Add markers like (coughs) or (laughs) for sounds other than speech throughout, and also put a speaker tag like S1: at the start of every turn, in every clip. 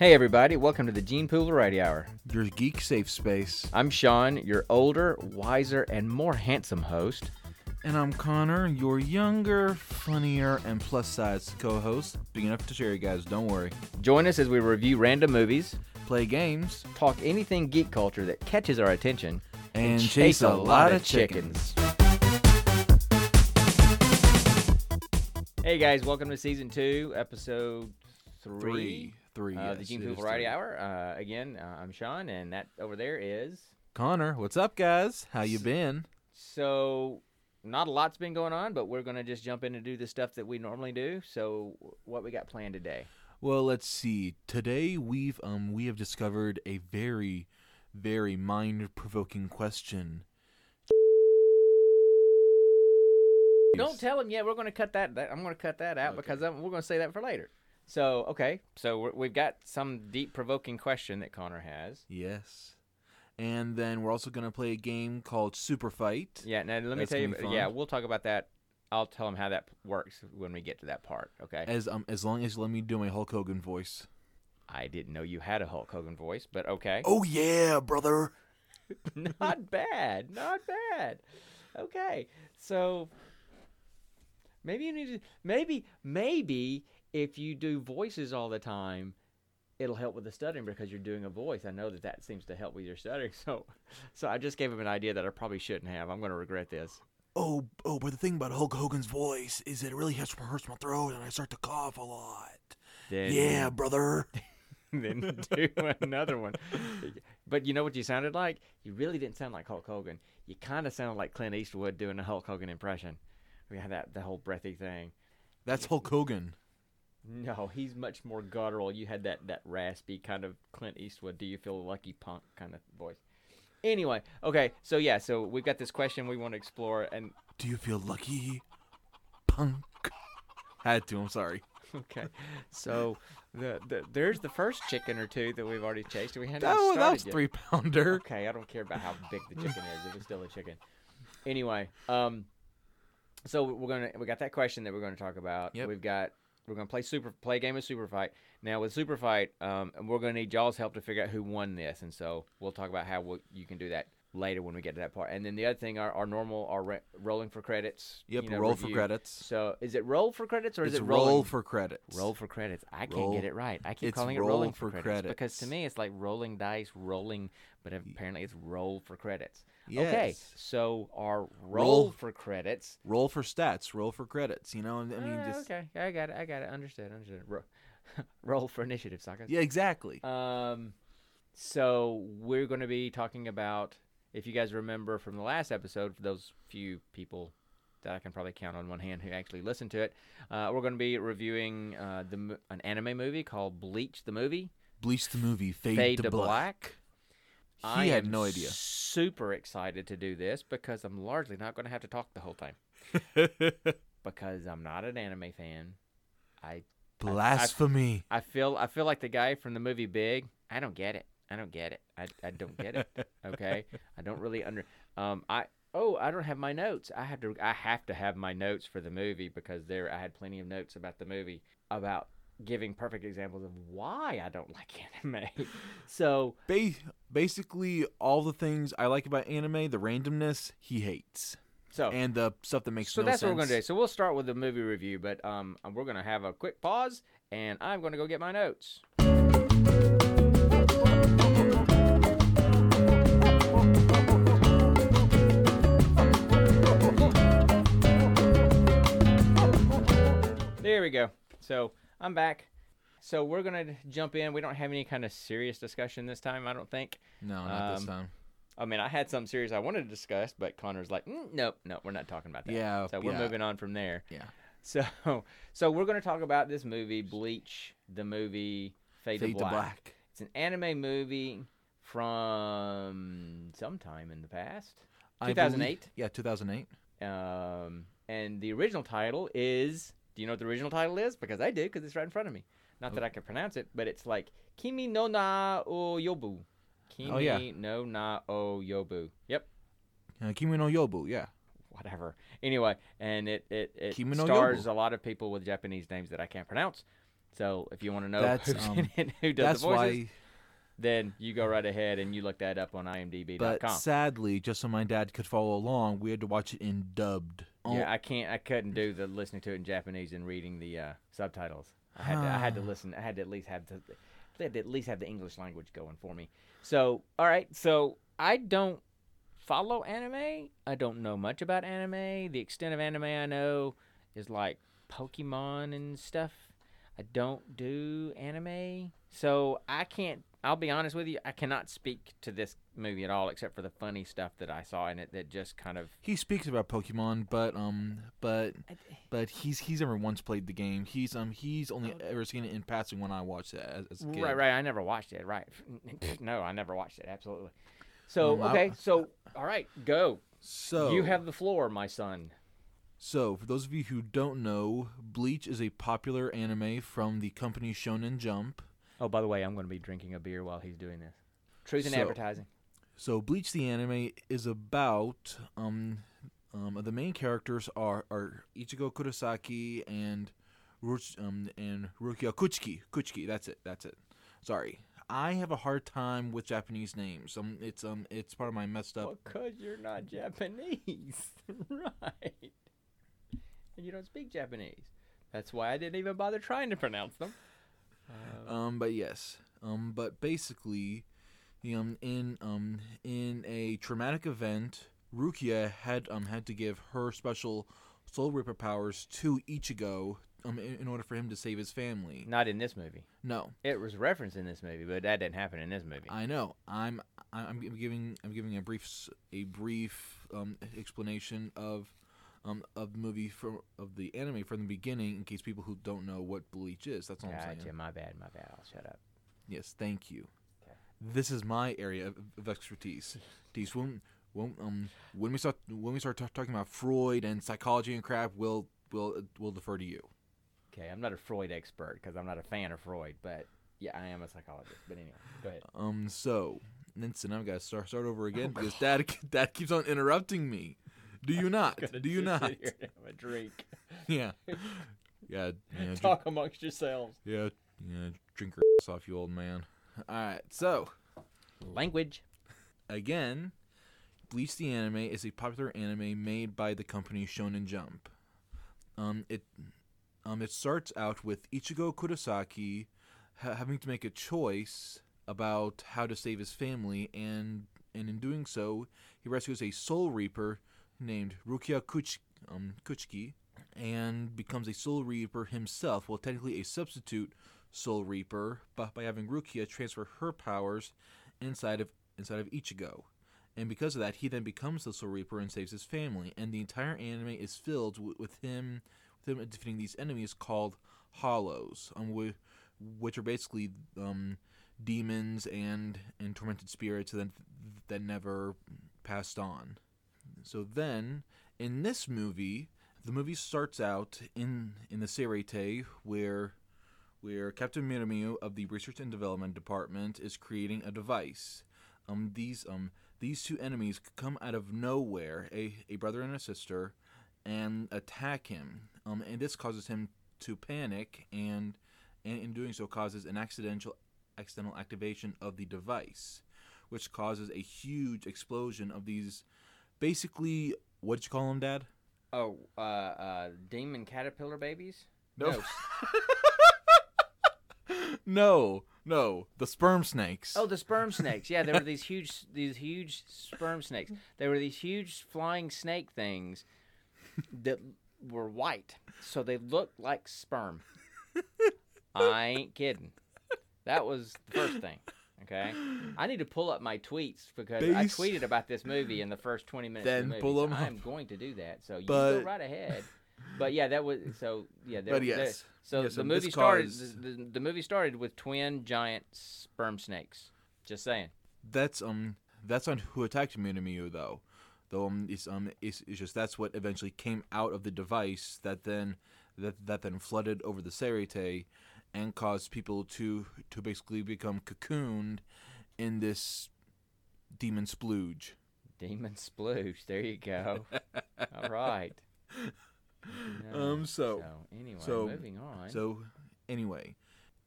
S1: Hey everybody, welcome to the Gene Pool Variety Hour.
S2: Your geek safe space.
S1: I'm Sean, your older, wiser, and more handsome host.
S2: And I'm Connor, your younger, funnier, and plus size co host. Big enough to share, you guys, don't worry.
S1: Join us as we review random movies,
S2: Play games,
S1: talk anything geek culture that catches our attention,
S2: and, chase, a lot of chickens.
S1: Hey guys, welcome to season two, episode three,
S2: Three. Three.
S1: of the Gene Pool Variety
S2: three.
S1: Hour. Uh, again, uh, I'm Sean, and that over there is.
S2: Connor, what's up, guys? How you been?
S1: So, not a lot's been going on, but we're gonna just jump in and do the stuff that we normally do. So, what we got planned today?
S2: Well, let's see. Today we've um we have discovered a very, very mind provoking question.
S1: Don't tell him yet. We're going to cut that. that I'm going to cut that out
S2: Okay.
S1: because um, we're going to say that for later. So okay, so we're, we've got some deep provoking question that Connor has.
S2: Yes. And then we're also gonna play a game called Super Fight.
S1: Yeah. Now let me
S2: That's
S1: tell you.
S2: gonna be fun.
S1: Yeah, we'll talk about that. I'll tell him how that works when we get to that part. Okay.
S2: As um as long as you let me do my Hulk Hogan voice.
S1: I didn't know you had a Hulk Hogan voice, but okay.
S2: Oh yeah, brother. (laughs)
S1: not bad. Not bad. Okay. So maybe you need to maybe maybe if you do voices all the time, it'll help with the stuttering because you're doing a voice. I know that that seems to help with your stuttering. (laughs) So so I just gave him an idea that I probably shouldn't have. I'm going to regret this.
S2: Oh, oh, but the thing about Hulk Hogan's voice is that it really hurts, hurts my throat and I start to cough a lot.
S1: Then
S2: yeah, brother. (laughs)
S1: then do another one. But you know what you sounded like? You really didn't sound like Hulk Hogan. You kind of sounded like Clint Eastwood doing a Hulk Hogan impression. We had that the whole breathy thing.
S2: That's Hulk Hogan.
S1: No, he's much more guttural. You had that that raspy kind of Clint Eastwood. Do you feel lucky punk kind of voice? Anyway, okay, so yeah, so we've got this question we want to explore, and
S2: Do you feel lucky? Punk. Had to, I'm sorry. (laughs)
S1: okay, so the, the there's the first chicken or two that we've already chased. We
S2: That, was- that was
S1: yet.
S2: three pounder.
S1: Okay, I don't care about how big the chicken is. If it's still a chicken. Anyway, um, so we're gonna we got that question that we're gonna talk about.
S2: Yep.
S1: We've got we're gonna play super play a game of super fight now with super fight. Um, and we're gonna need y'all's help to figure out who won this, and so we'll talk about how we you can do that later when we get to that part. And then the other thing, our, our normal our re- rolling for credits.
S2: Yep,
S1: you know,
S2: roll for credits.
S1: So is it roll for credits or is
S2: it's
S1: it
S2: roll
S1: rolling?
S2: for credits.
S1: Roll for credits. I can't
S2: Roll-
S1: get it right. I keep
S2: it's
S1: calling it
S2: roll
S1: rolling
S2: for
S1: for, credits, because to me it's like rolling dice, rolling, but apparently it's roll for credits.
S2: Yes.
S1: Okay, so our roll,
S2: Roll-
S1: for credits.
S2: Roll for stats. Roll for credits. You know, I mean,
S1: Ah,
S2: just
S1: okay, I got it. I got it. Understood. Understood. Ro- (laughs) roll for initiative, suckers.
S2: yeah, exactly.
S1: Um, so we're going to be talking about, if you guys remember from the last episode, for those few people that I can probably count on one hand who actually listened to it, uh, we're going to be reviewing uh, the an anime movie called Bleach, the movie.
S2: Bleach the movie. Fade,
S1: Fade
S2: to,
S1: to
S2: black.
S1: Black.
S2: He
S1: I
S2: had
S1: am
S2: no idea.
S1: Super excited to do this because I'm largely not going to have to talk the whole time (laughs) because I'm not an anime fan. I
S2: Blasphemy.
S1: I feel I feel like the guy from the movie Big. I don't get it. I don't get it. I, I don't get it. (laughs) Okay. I don't really under. Um. I oh I don't have my notes. I have to I have to have my notes for the movie because there I had plenty of notes about the movie about giving perfect examples of why I don't (laughs) like anime. so
S2: Ba- basically, all the things I like about anime, the randomness, he hates,
S1: so
S2: and the stuff that makes sense.
S1: so
S2: no
S1: that's
S2: sense.
S1: what we're gonna do. So we'll start with the movie review, but um we're gonna have a quick pause and I'm gonna go get my notes. There we go. So I'm back. So we're gonna jump in. We don't have any kind of serious discussion this time, I don't think.
S2: No, not this
S1: Um,
S2: time.
S1: I mean, I had some serious I wanted to discuss, but Connor's like, mm, nope, no, we're not talking about that.
S2: Yeah,
S1: So we're
S2: yeah.
S1: moving on from there.
S2: Yeah.
S1: So, (laughs) so we're going to talk about this movie, Bleach, the movie Fade,
S2: Fade
S1: to, Black. It's an anime movie from sometime in the past, 2008.
S2: believe- Yeah, 2008.
S1: Um, and the original title is. Do you know what the original title is? Because I do, because it's right in front of me. Not that I can pronounce it, but it's like Kimi no na o yobu. Kimi
S2: Oh, yeah.
S1: no na o yobu. Yep.
S2: Uh, Kimi no Yobu, yeah.
S1: whatever. Anyway, and it it, it
S2: Kimi
S1: stars a lot of people with Japanese names that I can't pronounce. So if you want to know
S2: That's, um,
S1: who does the voices,
S2: why.
S1: then you go right ahead and you look that up on
S2: But
S1: IMDb.com.
S2: sadly, just so my dad could follow along, we had to watch it in dubbed. Oh,
S1: Yeah, I can't. I couldn't do the listening to it in Japanese and reading the uh, subtitles. I had to. I had to listen. I had to at least have the. I had to at least have the English language going for me. So, all right. So I don't follow anime. I don't know much about anime. The extent of anime I know is like Pokemon and stuff. I don't do anime, so I can't. I'll be honest with you. I cannot speak to this movie at all, except for the funny stuff that I saw in it. That just kind of
S2: he speaks about Pokemon, but um, but but he's he's never once played the game. He's um he's only ever seen it in passing when I watched it as, as a kid.
S1: Right, right. I never watched it. Right. (laughs) no, I never watched it. Absolutely. So
S2: Um, I-
S1: okay. So all right, go.
S2: So
S1: You have the floor, my son.
S2: So, for those of you who don't know, Bleach is a popular anime from the company Shonen Jump.
S1: Oh, by the way, I'm going to be drinking a beer while he's doing this. Truth in
S2: So-
S1: advertising.
S2: So, Bleach the anime is about um, um the main characters are are Ichigo Kurosaki and Ruch, um and Rukia Kuchiki. Kuchiki, that's it. That's it. Sorry. I have a hard time with Japanese names. Um it's um it's part of my messed up
S1: Well, cause you're not Japanese, (laughs) right? And you don't speak Japanese. That's why I didn't even bother trying to pronounce them. Uh,
S2: Um, but yes. Um, but basically, um, in um, in a traumatic event, Rukia had um had to give her special Soul Reaper powers to Ichigo um in, in order for him to save his family.
S1: not in this movie.
S2: No,
S1: It was referenced in this movie, but that didn't happen in this movie.
S2: I know. I'm I'm giving I'm giving a brief a brief um explanation of. Um, of the movie from of the anime from the beginning, in case people who don't know what Bleach is. That's all I'm saying.
S1: My bad. My bad. I'll shut up.
S2: Yes, thank you. This is my area of, of expertise. Tease, when, when, um, when we start when we start ta- talking about Freud and psychology and crap, we'll we'll we'll defer to you.
S1: Okay, I'm not a Freud expert because I'm not a fan of Freud, but yeah, I am a psychologist. But anyway, go ahead.
S2: Um, so Vincent, I've got to start start over again because Dad (laughs) Dad keeps on interrupting me. Do you (laughs) not? Do you not?
S1: sit here and have a drink. (laughs)
S2: Yeah, yeah, yeah.
S1: Talk amongst yourselves.
S2: yeah, yeah. Drink your ass off, you old man. All right, so
S1: Language.
S2: Again, Bleach the anime is a popular anime made by the company Shonen Jump. Um, it um, it starts out with Ichigo Kurosaki ha- having to make a choice about how to save his family, and and in doing so, he rescues a Soul Reaper named Rukia Kuch- um, Kuchiki, and becomes a Soul Reaper himself. Well, technically a substitute Soul Reaper, but by having Rukia transfer her powers inside of inside of Ichigo. And because of that, he then becomes the Soul Reaper and saves his family. And the entire anime is filled with, with him with him defeating these enemies called Hollows, um, whi- which are basically um, demons and and tormented spirits that that never passed on. So then, in this movie, the movie starts out in in the Seireitei where where Captain Miramiu of the Research and Development Department is creating a device. Um, these um these two enemies come out of nowhere, a, a brother and a sister, and attack him. Um, and this causes him to panic, and and in doing so causes an accidental accidental activation of the device, which causes a huge explosion of these. Basically, what did you call them, Dad?
S1: Oh, uh, uh, demon caterpillar babies.
S2: No. no, (laughs) no, no, the sperm snakes.
S1: Oh, the sperm (laughs) snakes. Yeah, there were these huge, these huge sperm snakes. They were these huge flying snake things that were white, so they looked like sperm. I ain't kidding. That was the first thing. Okay, I need to pull up my tweets because I tweeted about this movie in the first twenty minutes.
S2: Then
S1: of the movie,
S2: pull
S1: so
S2: 'em up.
S1: I'm going to do that. So you
S2: But-
S1: go right ahead. But yeah, that was so. Yeah, there,
S2: But
S1: there-
S2: yes.
S1: So
S2: Yes,
S1: the
S2: um,
S1: movie started. The, the, the movie started with twin giant sperm snakes. Just saying.
S2: That's um that's on who attacked Minamiu though. Though um it's um it's, it's just that's what eventually came out of the device that then that that then flooded over the Seireitei and caused people to to basically become cocooned in this demon splooge.
S1: Demon splooge. There you go. (laughs) All right. No,
S2: Um, so-
S1: anyway,
S2: so-
S1: moving on.
S2: So anyway,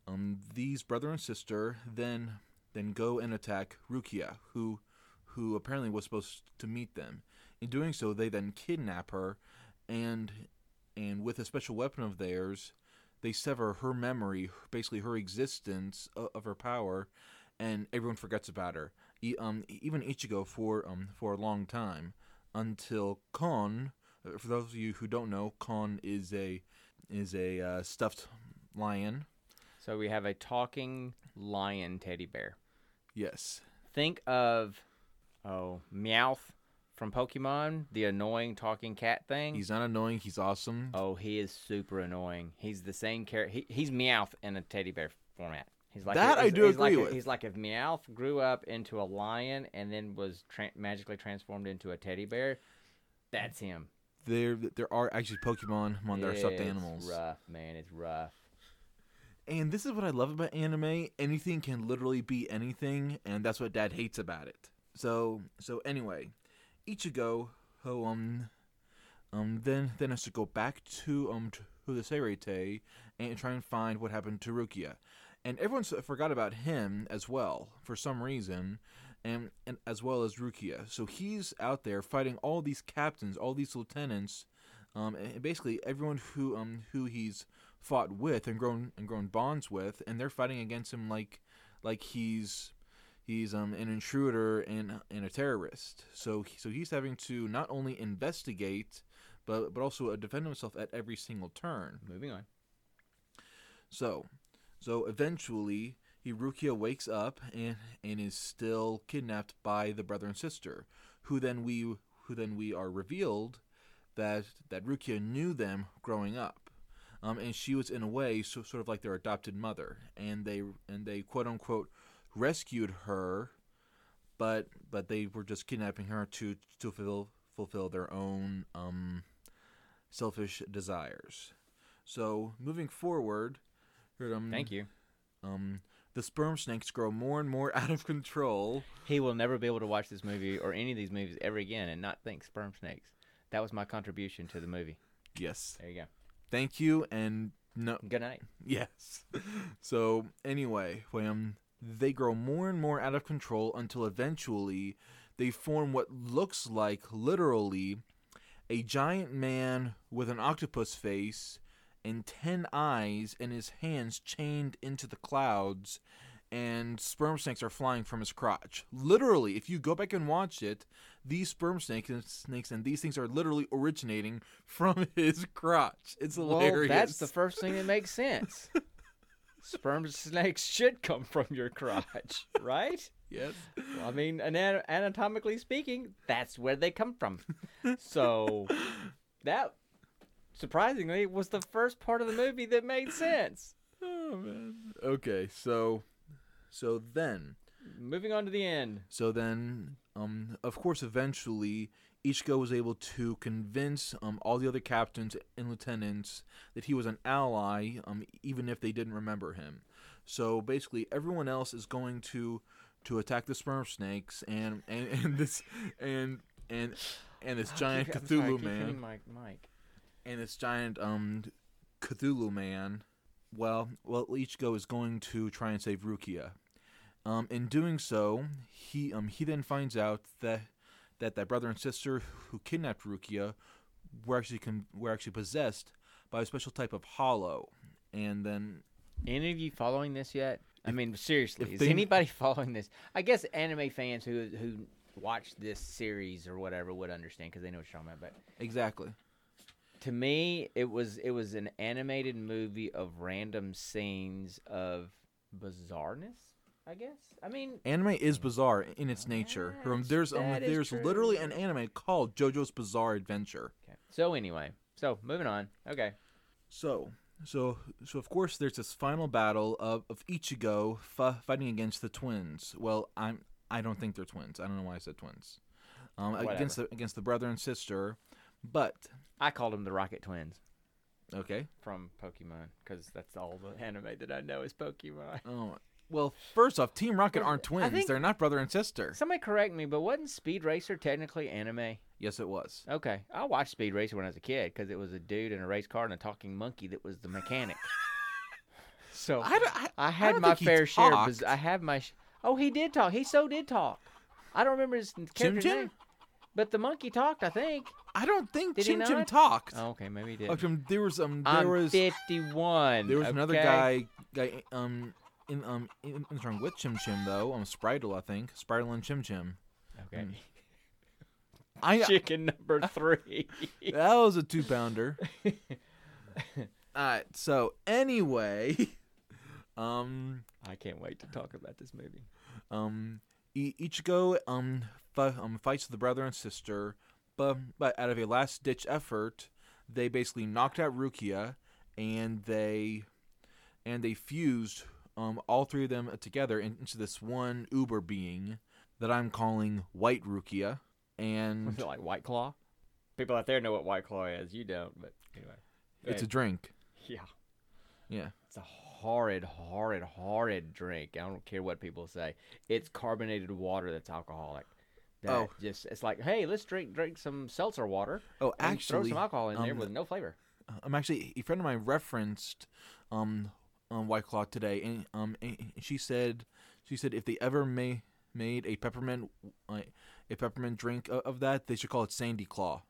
S2: um, these brother and sister then then go and attack Rukia, who who apparently was supposed to meet them. In doing so, they then kidnap her, and and with a special weapon of theirs, they sever her memory, basically her existence of, of her power, and everyone forgets about her. E- um, even Ichigo for um for a long time until Kon. Uh, For those of you who don't know, Kon is a is a uh, stuffed lion.
S1: So we have a talking lion teddy bear.
S2: Yes,
S1: Think of oh Meowth from Pokemon, the annoying talking cat thing.
S2: he's not annoying. He's awesome.
S1: oh, he is super annoying. He's the same character. He, he's Meowth in a teddy bear format. He's like
S2: That I
S1: he's-
S2: do
S1: he's like
S2: agree
S1: a-
S2: with.
S1: He's like if Meowth grew up into a lion and then was tra- magically transformed into a teddy bear. That's him.
S2: There there are actually Pokemon among their stuffed
S1: It's
S2: animals.
S1: Rough, man. It's rough.
S2: And this is what I love about anime. Anything can literally be anything, and that's what Dad hates about it. So so anyway, Ichigo, who um um then then has to go back to um to the Seireitei and try and find what happened to Rukia. And everyone forgot about him as well for some reason, and, and as well as Rukia. So he's out there fighting all these captains, all these lieutenants, um, and basically everyone who um who he's fought with and grown and grown bonds with, and they're fighting against him like like he's he's um an intruder and and a terrorist. So so he's having to not only investigate, but but also uh, defend himself at every single turn.
S1: Moving on.
S2: So so eventually. Hirukia wakes up and, and is still kidnapped by the brother and sister, who then we who then we are revealed that that Rukia knew them growing up, um, and she was in a way so, sort of like their adopted mother, and they and they quote unquote rescued her, but but they were just kidnapping her to to fulfill fulfill their own um, selfish desires. So moving forward, um,
S1: Thank you.
S2: Um, the sperm snakes grow more and more (laughs) out of control.
S1: He will never be able to watch this movie or any of these movies ever again and not think sperm snakes. That was my contribution to the movie.
S2: Yes,
S1: There you go.
S2: thank you, and no,
S1: Good night. (laughs)
S2: Yes. So anyway, when they grow more and more out of control until eventually they form what looks like literally a giant man with an octopus face and 10 eyes and his hands chained into the clouds and sperm snakes are flying from his crotch. Literally, if you go back and watch it, these sperm snakes and snakes and these things are literally originating from (laughs) his crotch. It's hilarious.
S1: Well, that's the first thing that makes sense. sperm snakes should come from your crotch, (laughs) right?
S2: yes.
S1: Well, I mean, ana- anatomically speaking, that's where they come from. So that surprisingly was the first part of the movie that made sense. (laughs)
S2: Oh man. Okay, so so then
S1: Moving on to the end.
S2: so then um of course eventually Ichigo was able to convince um all the other captains and lieutenants that he was an ally um even if they didn't remember him. So basically everyone else is going to to attack the sperm snakes and and, and this and and and this (laughs) giant
S1: I'm sorry,
S2: Cthulhu man
S1: my mic.
S2: And this giant um Cthulhu man. Well, well, Ichigo is going to try and save Rukia. Um, in doing so, he um he then finds out that that that brother and sister who kidnapped Rukia were actually con- were actually possessed by a special type of hollow, and then
S1: Any of you following this yet? I
S2: If-
S1: mean, seriously, is
S2: they-
S1: anybody (laughs) following this? I guess anime fans who who watch this series or whatever would understand because they know what you're talking about. But
S2: exactly
S1: to me, it was it was an animated movie of random scenes of bizarreness. I guess. I mean,
S2: anime is bizarre in its nature.
S1: Yes,
S2: there's um there's literally an anime called JoJo's Bizarre Adventure.
S1: okay. So anyway, so moving on. Okay.
S2: So, so, so of course, there's this final battle of, of Ichigo f- fighting against the twins. Well, I'm I don't think they're twins. I don't know why I said twins. Um, against the against the brother and sister, but
S1: I called them the Rocket Twins
S2: okay.
S1: from Pokemon because that's all the anime that I know is Pokemon.
S2: Oh, well, first off, Team Rocket aren't twins.
S1: think-
S2: They're not brother and sister.
S1: Somebody correct me, but wasn't Speed Racer technically anime?
S2: Yes, it was.
S1: Okay, I watched Speed Racer when I was a kid because it was a dude in a race car and a talking monkey that was the mechanic. (laughs) So
S2: I, don't- I,
S1: I had
S2: don't
S1: my
S2: think he
S1: fair share. Of,
S2: talked.
S1: biz- I have my. Sh- oh, he did talk. He so did talk. I don't remember his character's
S2: Chim?
S1: name, but the monkey talked. I think.
S2: I don't think
S1: Did
S2: Chim Chim talked.
S1: Oh, okay, maybe he did.
S2: Oh, um, there was um, there
S1: I'm
S2: was
S1: 51.
S2: there was another guy guy um in um in, in the with Chim Chim though um Spritle I think Spritle and Chim Chim.
S1: Okay.
S2: Mm. (laughs) I
S1: Chicken number (laughs) three.
S2: that was a two pounder. (laughs) Alright, so anyway, um
S1: I can't wait to talk about this movie.
S2: um I- Ichigo um fi- um fights with the brother and sister, but but out of a last ditch effort, they basically knocked out Rukia, and they and they fused um all three of them together in- into this one Uber being that I'm calling White Rukia,
S1: Was
S2: and
S1: it like White Claw? People out there know what White Claw is. You don't, but anyway.
S2: It's a drink.
S1: yeah.
S2: Yeah.
S1: It's a horrid, horrid, horrid drink. I don't care what people say. It's carbonated water that's alcoholic.
S2: Oh.
S1: just it's like, hey, let's drink drink some seltzer water.
S2: Oh, actually,
S1: throw some alcohol in there
S2: um,
S1: with no flavor.
S2: I'm actually a friend of mine referenced um, um White Claw today, and um and she said she said if they ever may made a peppermint uh, a peppermint drink of, of that, they should call it Sandy Claw.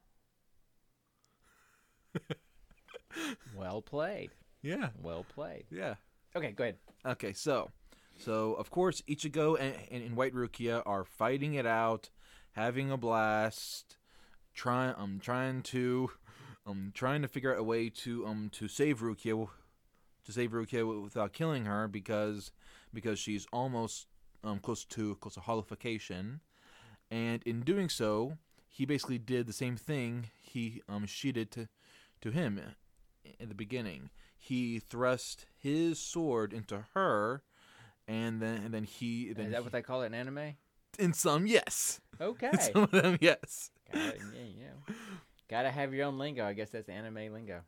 S2: (laughs)
S1: Well played.
S2: Yeah,
S1: Well played.
S2: yeah.
S1: Okay, go ahead.
S2: Okay, so so of course Ichigo and, and, and White Rukia are fighting it out, having a blast, trying I'm trying to I'm trying to figure out a way to um to save Rukia to save Rukia without killing her because because she's almost um close to close to hollowfication, and in doing so he basically did the same thing he um she did to to him in the beginning he thrust his sword into her, and then and then he then
S1: Is that
S2: he-
S1: what they call it in anime?
S2: In some yes, (laughs)
S1: Okay.
S2: in some of them yes.
S1: Gotta, yeah, know. Gotta have your own lingo. I guess that's anime lingo.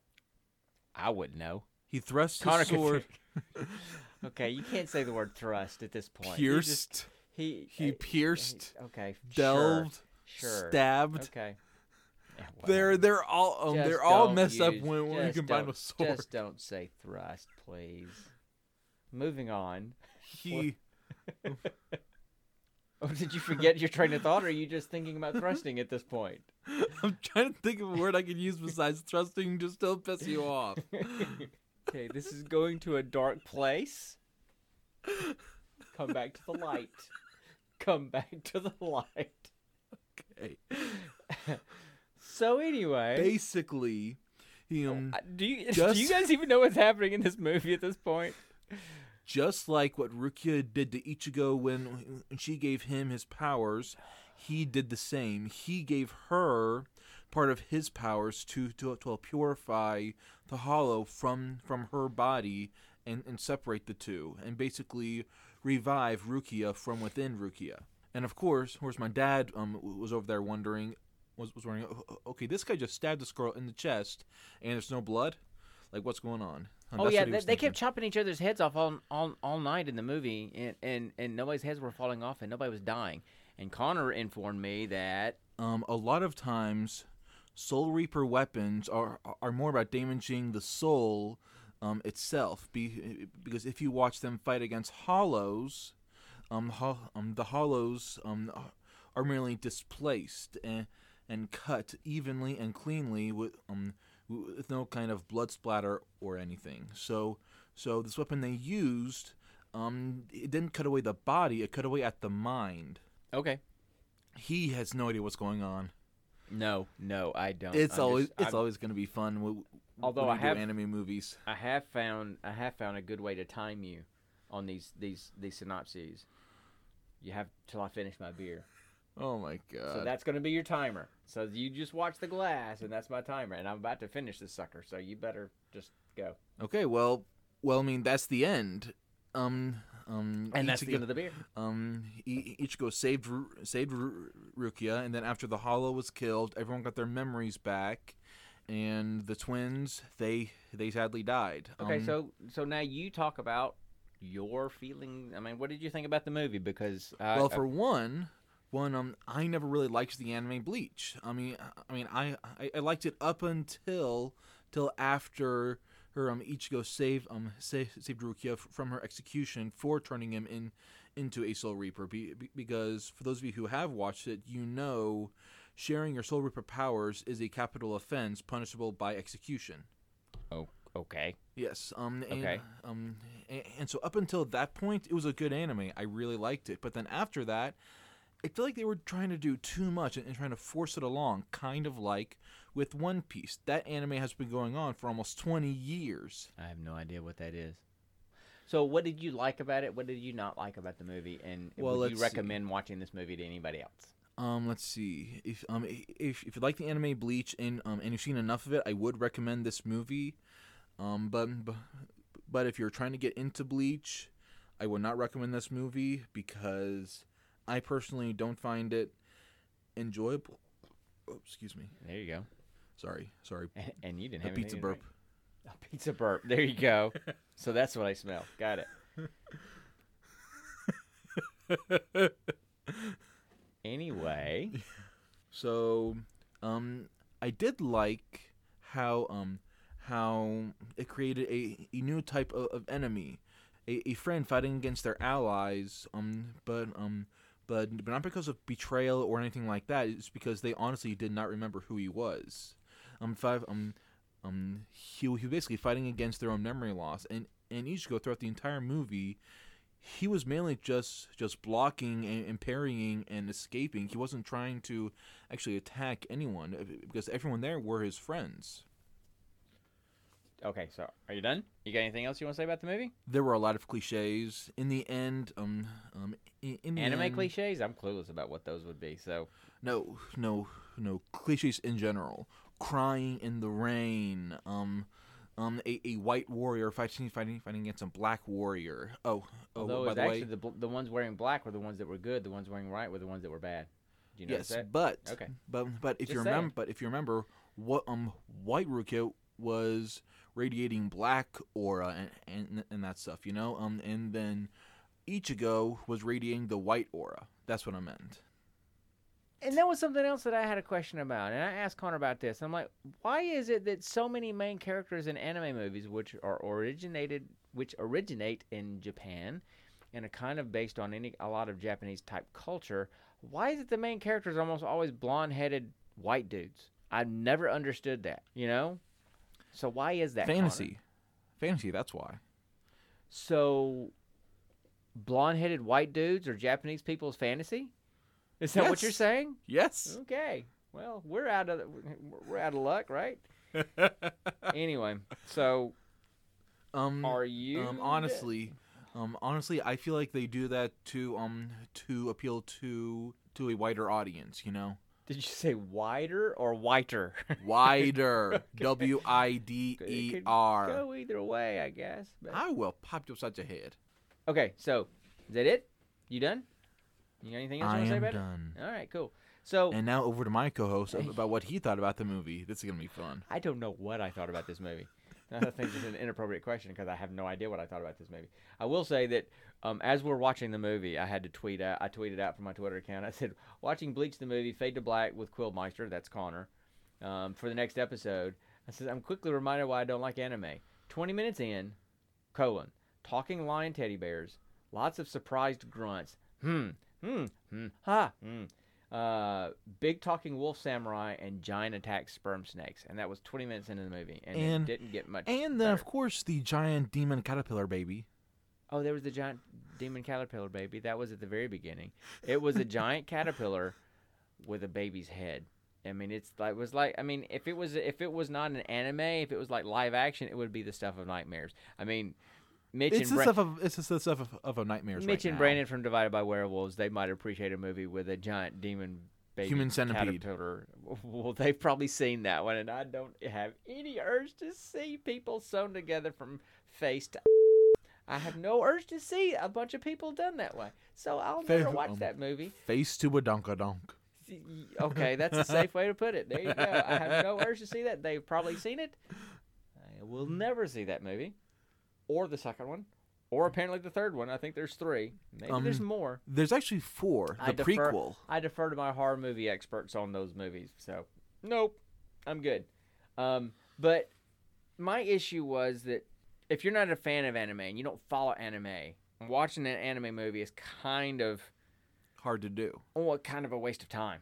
S1: I wouldn't know.
S2: He thrust
S1: Connor
S2: his sword, (laughs)
S1: okay, you can't say the word thrust at this point. You just-
S2: pierced,
S1: he
S2: he
S1: uh,
S2: pierced,
S1: Okay.
S2: delved,
S1: Sure. sure.
S2: stabbed.
S1: Okay. Yeah,
S2: They're they're all um, they're all messed up when, when you combine with sword.
S1: Just don't say thrust, please. Moving on.
S2: He (laughs)
S1: Oh, did you forget your train of thought, or are you just thinking about thrusting at this point? (laughs)
S2: I'm trying to think of a word I could use besides thrusting just to still piss you off. (laughs)
S1: okay, this is going to a dark place. Come back to the light. Come back to the light.
S2: Okay. (laughs)
S1: So anyway,
S2: Basically, he um
S1: uh, do you
S2: just-
S1: do you guys even know what's happening in this movie at this point?
S2: Just like what Rukia did to Ichigo when she gave him his powers, he did the same. He gave her part of his powers to to, to purify the hollow from from her body and, and separate the two and basically revive Rukia from within Rukia. And of course, of course, my dad um was over there wondering was was wondering, "O- o- okay, this guy just stabbed this girl in the chest and there's no blood. Like, what's going on? And
S1: Oh yeah, they, they kept chopping each other's heads off all all, all night in the movie, and, and and nobody's heads were falling off, and nobody was dying. And Connor informed me that
S2: um, a lot of times soul reaper weapons are are more about damaging the soul um, itself be, because if you watch them fight against hollows um, ho- um, the hollows um, are merely displaced and, and cut evenly and cleanly with um, with no kind of blood splatter or anything so so this weapon they used um, it didn't cut away the body it cut away at the mind
S1: okay,
S2: he has no idea what's going on
S1: no, no, I don't.
S2: it's
S1: I'm
S2: always
S1: just-
S2: it's
S1: I'm-
S2: always going to be fun.
S1: Although
S2: when
S1: I have-
S2: anime movies.
S1: I have found I have found a good way to time you on these these these synopses. You have till I finish my beer.
S2: Oh my god!
S1: So that's going to be your timer. So you just watch the glass, and that's my timer. And I'm about to finish this sucker. So you better just go.
S2: okay. Well, well, I mean that's the end. Um, um,
S1: And that's the end of the beer.
S2: Um, Ichigo saved saved Rukia, and then after the Hollow was killed, everyone got their memories back, and the twins they they sadly died.
S1: Okay,
S2: Um,
S1: so so now you talk about your feeling. I mean, what did you think about the movie? Because
S2: well, for one, one um, I never really liked the anime Bleach. I mean, I mean, I I, I liked it up until till after her um Ichigo saved um saved, saved Rukia from her execution for turning him in into a Soul Reaper. Be, be- because for those of you who have watched it, you know sharing your Soul Reaper powers is a capital offense punishable by execution.
S1: Oh, okay.
S2: Yes. Um. And,
S1: Okay.
S2: Um. And, and so up until that point, it was a good anime. I really liked it. But then after that, I feel like they were trying to do too much and, and trying to force it along, kind of like with One Piece. That anime has been going on for almost twenty years.
S1: I have no idea what that is. So, what did you like about it? What did you not like about the movie? And
S2: Well,
S1: would you
S2: let's see.
S1: recommend watching this movie to anybody else?
S2: Um, let's see. If um if if you like the anime Bleach and um and you've seen enough of it, I would recommend this movie. Um, but but, but if you're trying to get into Bleach, I would not recommend this movie because I personally don't find it enjoyable. Oh, excuse me.
S1: There you go.
S2: Sorry, sorry.
S1: And, (laughs) and you didn't
S2: A
S1: have
S2: pizza burp.
S1: drink. A pizza burp. There you go. (laughs) so that's what I smell. Got it. (laughs) Anyway,
S2: So, um, I did like how um how it created a, a new type of, of enemy, a, a friend fighting against their allies. Um, but um, but but not because of betrayal or anything like that. It's because they honestly did not remember who he was. Um, five um. Um, he, he was basically fighting against their own memory loss, and and Ichigo throughout the entire movie, he was mainly just just blocking and, and parrying and escaping. He wasn't trying to actually attack anyone uh, because everyone there were his friends.
S1: Okay. So are you done? You got anything else you want to say about the movie?
S2: There were a lot of cliches. In the end, um, um, in, in the
S1: Anime
S2: end-
S1: cliches? I'm clueless about what those would be. So
S2: No, no, no cliches in general. Crying in the rain. Um, um, a, a white warrior fighting fighting fighting against a black warrior. Oh, oh,
S1: although
S2: by the
S1: actually
S2: way,
S1: the the ones wearing black were the ones that were good. The ones wearing white were the ones that were bad. Do you
S2: yes,
S1: that?
S2: but
S1: Okay.
S2: but but if
S1: Just
S2: you
S1: saying.
S2: remember, but if you remember, what um white Rukia was radiating black aura and, and and that stuff, you know, um, and then Ichigo was radiating the white aura. That's what I meant.
S1: And there was something else that I had a question about, and I asked Connor about this. I'm like, why is it that so many main characters in anime movies, which are originated, which originate in Japan, and are kind of based on any a lot of Japanese type culture, why is it the main characters are almost always blonde-headed white dudes? I've never understood that. You know, so why is that Connor?
S2: Fantasy, fantasy. That's why.
S1: So, blonde-headed white dudes are Japanese people's fantasy? Is that what you're saying?
S2: Yes.
S1: Okay. Well, we're out of we're out of luck, right? (laughs) Anyway, so
S2: um.
S1: are you?
S2: Um. Honestly. Um. Honestly, I feel like they do that to um to appeal to to a wider audience. You know.
S1: Did you say wider or whiter? (laughs)
S2: Wider. W I D
S1: It
S2: E
S1: could
S2: R.
S1: Go either way, I guess. but-
S2: I will pop you upside your head.
S1: Okay, so is that it? You done? You got anything else you
S2: I
S1: want to say
S2: am
S1: about
S2: done.
S1: it? All right, cool. So
S2: And now over to my co-host about what he thought about the movie. This is gonna be fun.
S1: I don't know what I thought about this movie. I think this is an inappropriate question because I have no idea what I thought about this movie. I will say that um, as we're watching the movie, I had to tweet out. I tweeted out from my Twitter account. (laughs) I said, "Watching Bleach the movie, fade to black with Quillmeister. That's Connor. Um, for the next episode, I said I'm quickly reminded why I don't like anime. Twenty minutes in, colon talking lion teddy bears, lots of surprised grunts. Hmm, hmm, hmm, ha, hmm uh, big talking wolf samurai and giant attack sperm snakes, and that was 20 minutes into the movie, and,
S2: And-
S1: it didn't get much.
S2: And then
S1: better.
S2: of course the giant demon caterpillar baby.
S1: Oh, there was the giant demon caterpillar baby. That was at the very beginning. It was a giant (laughs) caterpillar with a baby's head. I mean, it's like it was like I mean, if it was if it was not an anime, if it was like live action, it would be the stuff of nightmares. I mean, Mitch
S2: It's
S1: and
S2: the
S1: Bra-
S2: stuff of it's the stuff of, of a nightmares.
S1: Mitch
S2: right
S1: and
S2: now.
S1: Brandon from Divided by Werewolves, they might appreciate a movie with a giant demon baby
S2: Human centipede.
S1: caterpillar. (laughs) Well, they've probably seen that one, and I don't have any urge to see people sewn together from face to. I have no urge to see a bunch of people done that way, so I'll never watch that movie.
S2: Face to a donkadonk.
S1: Okay, that's a safe way to put it. There you go. I have no urge to see that. They've probably seen it. I will never see that movie, or the second one, or apparently the third one. I think there's three. Maybe there's
S2: Um,
S1: more.
S2: There's actually four.
S1: I
S2: The
S1: defer-
S2: prequel.
S1: I defer to my horror movie experts on those movies. So, nope, I'm good. Um, but my issue was that if you're not a fan of anime and you don't follow anime, watching an anime movie is kind of
S2: Hard to do.
S1: oh, kind of a waste of time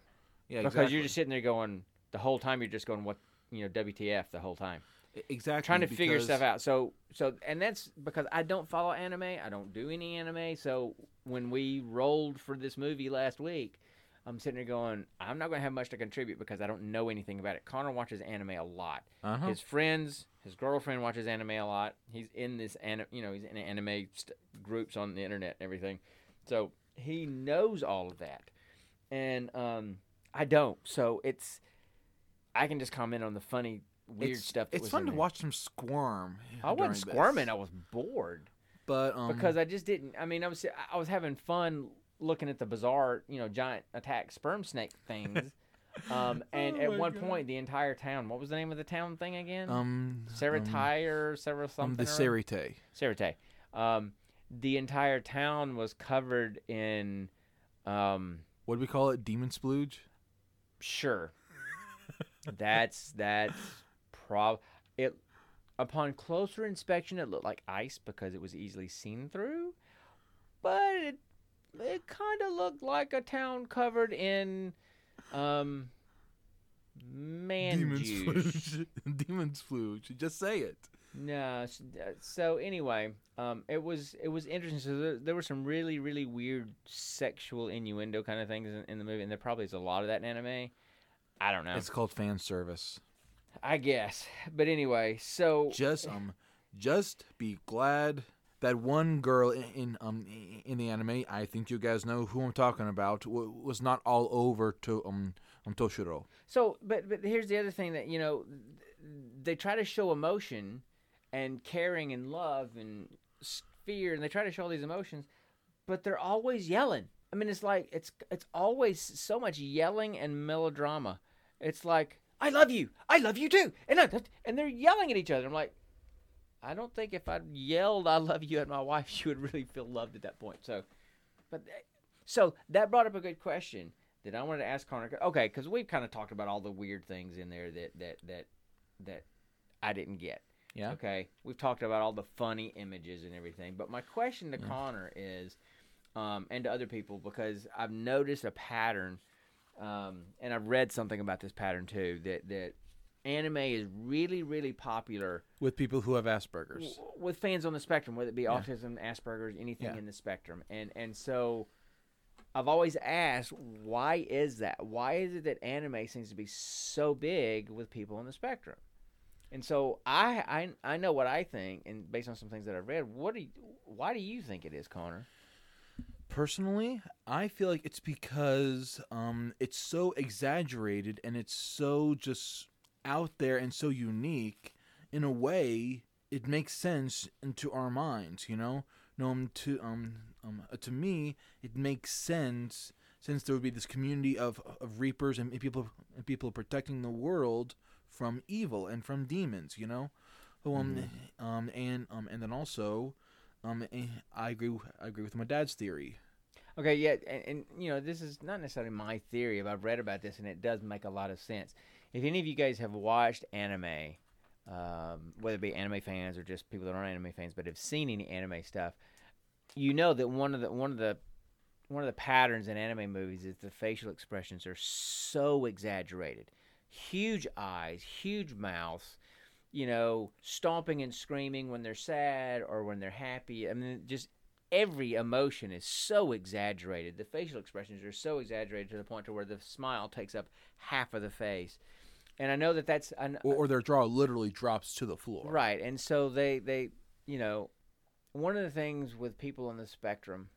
S2: Yeah,
S1: because
S2: exactly.
S1: you're just sitting there going the whole time you're just going what you know WTF the whole time
S2: exactly
S1: trying to figure stuff out. So so and that's because I don't follow anime. I don't do any anime. So when we rolled for this movie last week, I'm sitting there going, I'm not going to have much to contribute because I don't know anything about it. Connor watches anime a lot.
S2: Uh-huh.
S1: His friends, his girlfriend watches anime a lot. He's in this anime, you know, he's in anime st- groups on the internet and everything. So he knows all of that, and um, I don't. So it's I can just comment on the funny, weird
S2: it's,
S1: stuff. That
S2: it's fun to watch them squirm.
S1: I wasn't
S2: during this.
S1: squirming. I was bored
S2: but um,
S1: because I just didn't. I mean, I was I was having fun looking at the bizarre, you know, giant attack sperm snake things. (laughs) um, and
S2: Oh
S1: at one
S2: God.
S1: point, the entire town. What was the name of the town thing again?
S2: um,
S1: Saratai or Sarah
S2: um,
S1: something.
S2: the
S1: or other? Seireitei. Um, the entire town was covered in, um,
S2: What do we call it? Demon splooge.
S1: sure. that's that's prob it. Upon closer inspection, it looked like ice because it was easily seen through, but it it kind of looked like a town covered in, um, man
S2: Demon
S1: juice.
S2: splooge. Demon splooge. Just say it.
S1: No. uh, So anyway, um, it was it was interesting. So there, there were some really really weird sexual innuendo kind of things in, in the movie, and there probably is a lot of that in anime. I don't know.
S2: It's called fan service.
S1: I guess. But anyway, so
S2: Just um, just be glad that one girl in, in um in the anime. I think you guys know who I'm talking about. Was not all over to um um Toshiro.
S1: so but but here's the other thing that you know they try to show emotion and caring and love and fear, and they try to show all these emotions, but they're always yelling. I mean, it's like it's it's always so much yelling and melodrama. It's like I love you, I love you too, and I, and they're yelling at each other. I'm like, I don't think if I yelled I love you at my wife, she would really feel loved at that point. So, but so that brought up a good question that I wanted to ask Connor. Okay, because we've kind of talked about all the weird things in there that that that that I didn't get.
S2: Yeah.
S1: Okay, we've talked about all the funny images and everything, but my question to Connor is, um, and to other people, because I've noticed a pattern, um, and I've read something about this pattern too, that that anime is really really popular
S2: With people who have Asperger's.
S1: w- with fans on the spectrum, whether it be
S2: Yeah.
S1: autism, Asperger's, anything
S2: Yeah.
S1: in the spectrum, and and so. I've always asked, why is that? Why is it that anime seems to be so big with people on the spectrum? And so I, I I know what I think, and based on some things that I've read, what do you, why do you think it is, Connor?
S2: Personally, I feel like it's because um, it's so exaggerated and it's so just out there and so unique. In a way, it makes sense into our minds. You know, no, um, to um, um, uh, to me, it makes sense since there would be this community of of reapers and people and people protecting the world from evil and from demons. You know, So, um, um, and um, and then also. Um, eh, I agree. I agree with my dad's theory.
S1: Okay, yeah, and, and you know this is not necessarily my theory, but I've read about this, and it does make a lot of sense. If any of you guys have watched anime, um, whether it be anime fans or just people that aren't anime fans, but have seen any anime stuff, you know that one of the one of the one of the patterns in anime movies is the facial expressions are so exaggerated, huge eyes, huge mouths, you know, stomping and screaming when they're sad or when they're happy. I mean, just every emotion is so exaggerated. The facial expressions are so exaggerated to the point to where the smile takes up half of the face. And I know that that's an,
S2: Or, or their draw literally drops to the floor.
S1: right. And so they they you know, one of the things with people on the spectrum,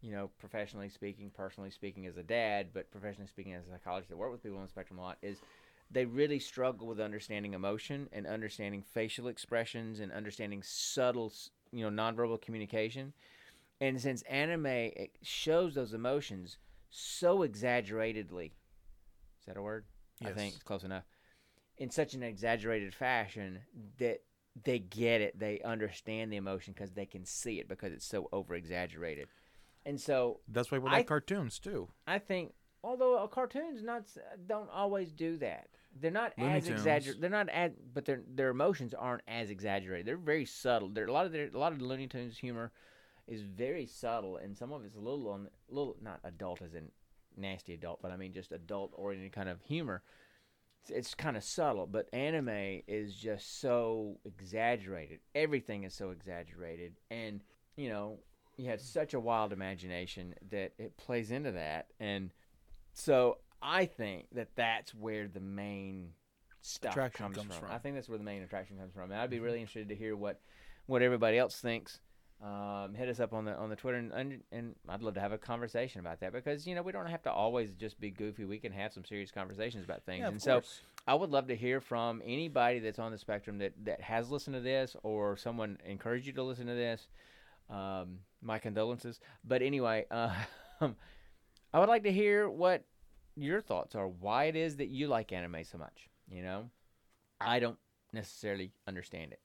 S1: you know, professionally speaking, personally speaking as a dad, but professionally speaking as a psychologist that work with people on the spectrum a lot is they really struggle with understanding emotion and understanding facial expressions and understanding subtle, you know, nonverbal communication. And since anime it shows those emotions so exaggeratedly, is that a word? I think it's close enough. In such an exaggerated fashion that they get it, they understand the emotion because they can see it because it's so over exaggerated. And so
S2: That's why we like cartoons too.
S1: I think although uh, cartoons not don't always do that. They're not
S2: Looney
S1: as exaggerated. They're not as, but their their emotions aren't as exaggerated. They're very subtle. There a lot of their a lot of the Looney Tunes humor is very subtle, and some of it's a little on little not adult as in nasty adult, but I mean just adult oriented kind of humor. It's, it's kind of subtle, but anime is just so exaggerated. Everything is so exaggerated, and you know you have such a wild imagination that it plays into that, and so I think that that's where the main stuff
S2: Attraction
S1: comes,
S2: comes
S1: from.
S2: from.
S1: I think that's where the main attraction comes from. And I'd be mm-hmm. really interested to hear what what everybody else thinks. Um, hit us up on the on the Twitter and, and and I'd love to have a conversation about that because you know we don't have to always just be goofy. We can have some serious conversations about things.
S2: Yeah,
S1: and so
S2: course.
S1: I would love to hear from anybody that's on the spectrum that, that has listened to this or someone encouraged you to listen to this. Um, my condolences. But anyway, uh, (laughs) I would like to hear what your thoughts are. Why it is that you like anime so much. You know, I don't necessarily understand it,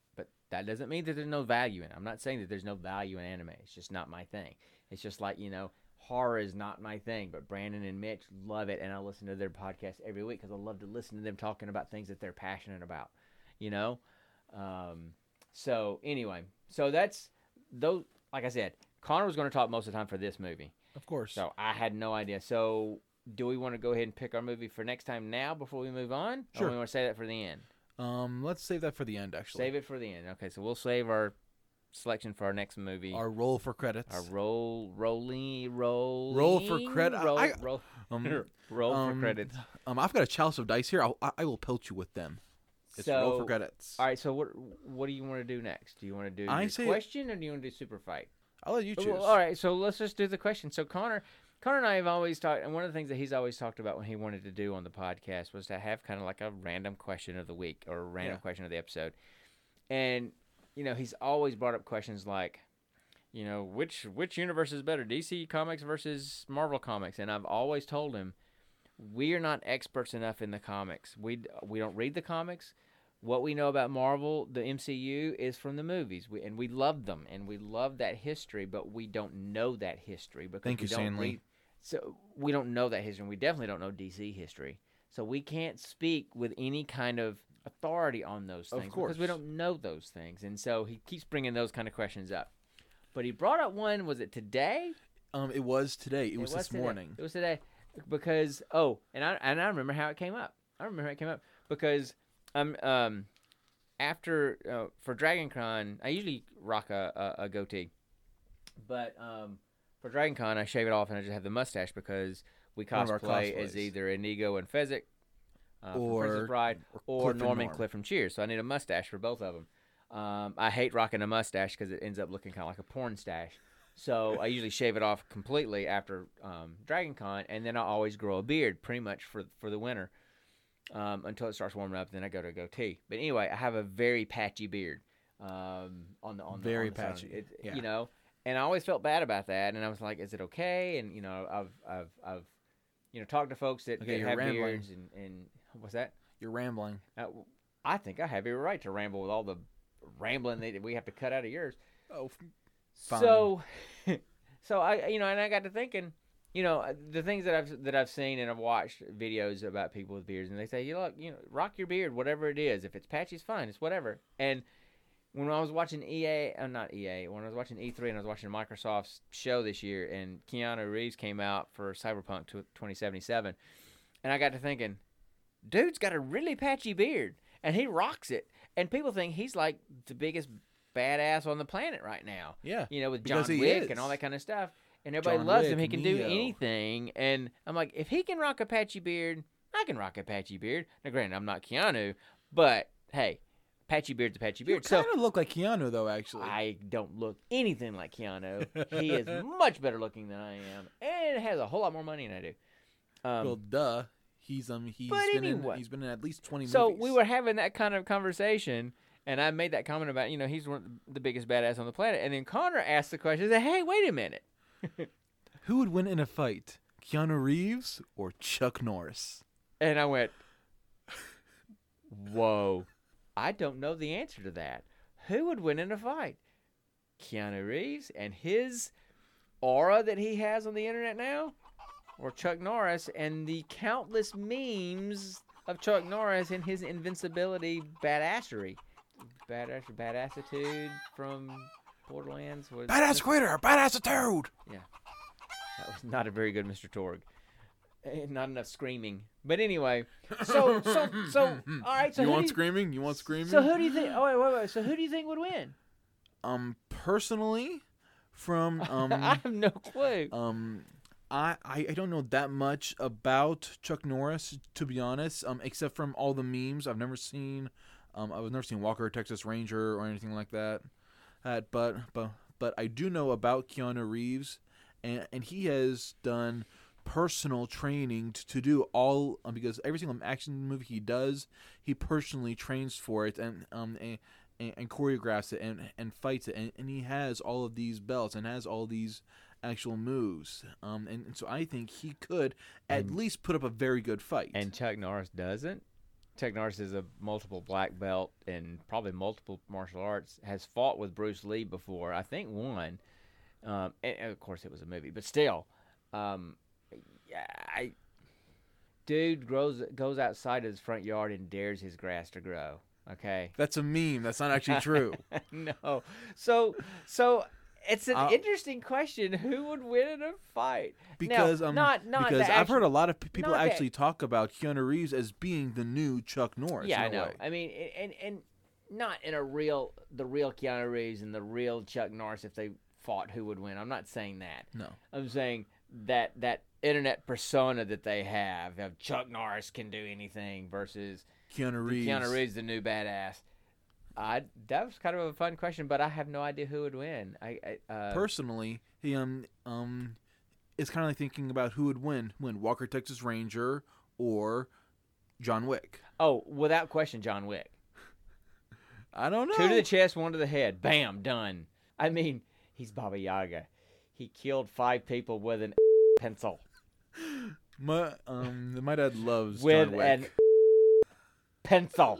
S1: that doesn't mean that there's no value in it. I'm not saying that there's no value in anime. It's just not my thing. It's just like you know, horror is not my thing, but Brandon and Mitch love it, and I listen to their podcast every week because I love to listen to them talking about things that they're passionate about. You know, um, so anyway, so that's those. Like I said, Connor was going to talk most of the time for this movie,
S2: Of course.
S1: so I had no idea. So do we want to go ahead and pick our movie for next time now before we move on?
S2: Sure.
S1: Or we want to say that for the end?
S2: Um, let's save that for the end. Actually,
S1: Save it for the end. Okay, so we'll save our selection for our next movie.
S2: our roll for credits.
S1: Our roll, rolling, roll,
S2: Roll for credit-
S1: Roll,
S2: I-
S1: roll,
S2: um, (laughs)
S1: roll
S2: um,
S1: for credits.
S2: um, I've got a chalice of dice here. I'll, I, I will pelt you with them. It's roll for credits.
S1: all right. So what what do you want to do next? Do you want to do
S2: I
S1: your
S2: say-
S1: question or do you want to do super fight?
S2: I'll let you choose.
S1: Well, all right. So let's just do the question. So Connor, Connor and I have always talked, and one of the things that he's always talked about when he wanted to do on the podcast was to have kind of like a random question of the week or a random
S2: Yeah.
S1: question of the episode. And you know, he's always brought up questions like, you know, which which universe is better, DC Comics versus Marvel Comics? And I've always told him, we are not experts enough in the comics. We we don't read the comics. What we know about Marvel, the MCU, is from the movies, we, and we love them, and we love that history, but we don't know that history because
S2: Thank
S1: we
S2: you,
S1: don't
S2: Stan Lee.
S1: read. So we don't know that history. and We definitely don't know DC history. So we can't speak with any kind of authority on those
S2: Of
S1: things because we don't know those things. And so he keeps bringing those kind of questions up. But he brought up one. Was it today?
S2: Um, it was today. It, was, this
S1: today.
S2: morning.
S1: It was today because oh, and I and I remember how it came up. I remember how it came up because um um after uh, for Dragon Con, I usually rock a, a, a goatee, but um for Dragon Con I shave it off and I just have the mustache because we
S2: One of our
S1: cosplay as
S2: cosplays.
S1: either Inigo and Fezzik, uh, from
S2: Or-
S1: Princess Bride, or
S2: Cliff and
S1: Norman
S2: Norm.
S1: Cliff from Cheers. So I need a mustache for both of them. Um, I hate rocking a mustache because it ends up looking kind of like a porn stash. So I usually shave it off completely after um, Dragon Con, and then I always grow a beard pretty much for for the winter um, until it starts warming up. Then I go to a goatee. But anyway, I have a very patchy beard um, on the on the
S2: Very
S1: on the side.
S2: patchy,
S1: It,
S2: yeah.
S1: You know, and I always felt bad about that, and I was like, "Is it okay?" And you know, I've I've I've you know talked to folks that,
S2: Okay,
S1: that have
S2: rambling.
S1: beards, and and what's that?
S2: You're rambling.
S1: Uh, I think I have every right to ramble with all the rambling that we have to cut out of yours.
S2: Oh, Fine.
S1: So, (laughs) so I, you know, and I got to thinking, you know, the things that I've that I've seen and I've watched videos about people with beards, and they say, you look, you know, rock your beard, whatever it is. If it's patchy, it's fine. It's whatever. And when I was watching EA, uh, not EA, when I was watching E3 and I was watching Microsoft's show this year, and Keanu Reeves came out for Cyberpunk 2077, and I got to thinking, dude's got a really patchy beard, and he rocks it, and people think he's like the biggest badass on the planet right now
S2: yeah.
S1: you know, with John Wick
S2: is.
S1: and all that kind of stuff. And everybody
S2: John
S1: loves
S2: Wick,
S1: him. He can do anything. And I'm like, if he can rock a patchy beard, I can rock a patchy beard. Now, granted, I'm not Keanu, but hey, patchy beard's a patchy
S2: You
S1: beard.
S2: kind
S1: So
S2: of look like Keanu, though. Actually,
S1: I don't look anything like Keanu. he is (laughs) much better looking than I am, and has a whole lot more money than I do. Um,
S2: well, duh. He's um he's
S1: But
S2: been
S1: anyway.
S2: in he's been in at least twenty
S1: so
S2: movies.
S1: we were having that kind of conversation, and I made that comment about you know he's one of the biggest badass on the planet, and then Connor asked the question, said, "Hey, wait a minute." (laughs)
S2: Who would win in a fight, Keanu Reeves or Chuck Norris?
S1: And I went, Whoa. I don't know the answer to that. Who would win in a fight? Keanu Reeves and his aura that he has on the internet now? or Chuck Norris and the countless memes of Chuck Norris and his invincibility badassery. Badass badassitude from Borderlands was
S2: Badass quitter, badass attitude.
S1: that was not a very good Mr. Torgue. Eh, Not enough screaming. But anyway, so so so (laughs) all right, so
S2: you want
S1: you,
S2: screaming? You want screaming?
S1: So who do you think Oh wait, wait, wait. So who do you think would win?
S2: um, personally, from (laughs) um,
S1: I have no clue.
S2: Um, I, I I don't know that much about Chuck Norris to be honest. Um, except from all the memes, I've never seen. Um, I've never seen Walker Texas Ranger or anything like that. That, but but but I do know about Keanu Reeves, and and he has done personal training to, to do all um, because every single action movie he does, he personally trains for it and um and, and, and choreographs it and and fights it and, and he has all of these belts and has all these actual moves um and, and so I think he could at
S1: And-
S2: least put up a very good fight
S1: And Chuck Norris doesn't. Chuck Norris is a multiple black belt and probably multiple martial arts. Has fought with Bruce Lee before. I think one. Um, and, and of course, it was a movie, but still, um, I, dude grows goes outside his front yard and dares his grass to grow. Okay.
S2: that's a meme that's not actually (laughs) true
S1: no. So so it's an
S2: Uh,
S1: interesting question. Who would win in a fight? Now,
S2: because um
S1: not not
S2: because I've heard a lot of people actually talk about Keanu Reeves as being the new Chuck Norris
S1: Yeah, I know.
S2: way.
S1: I mean, and and not in a real the real Keanu Reeves and the real Chuck Norris if they fought who would win. I'm not saying that.
S2: no
S1: I'm saying that that internet persona that they have of Chuck Norris can do anything versus
S2: Keanu Reeves
S1: Keanu Reeves the new badass. I that was kind of a fun question, but I have no idea who would win. I, I uh,
S2: personally, he um um is kind of like thinking about who would win, win Walker Texas Ranger or John Wick.
S1: oh, without question, John Wick.
S2: I don't know.
S1: Two to the chest, one to the head. Bam, done. I mean, he's Baba Yaga. He killed five people with an (laughs) pencil.
S2: My um my dad loves
S1: with
S2: John Wick.
S1: an pencil,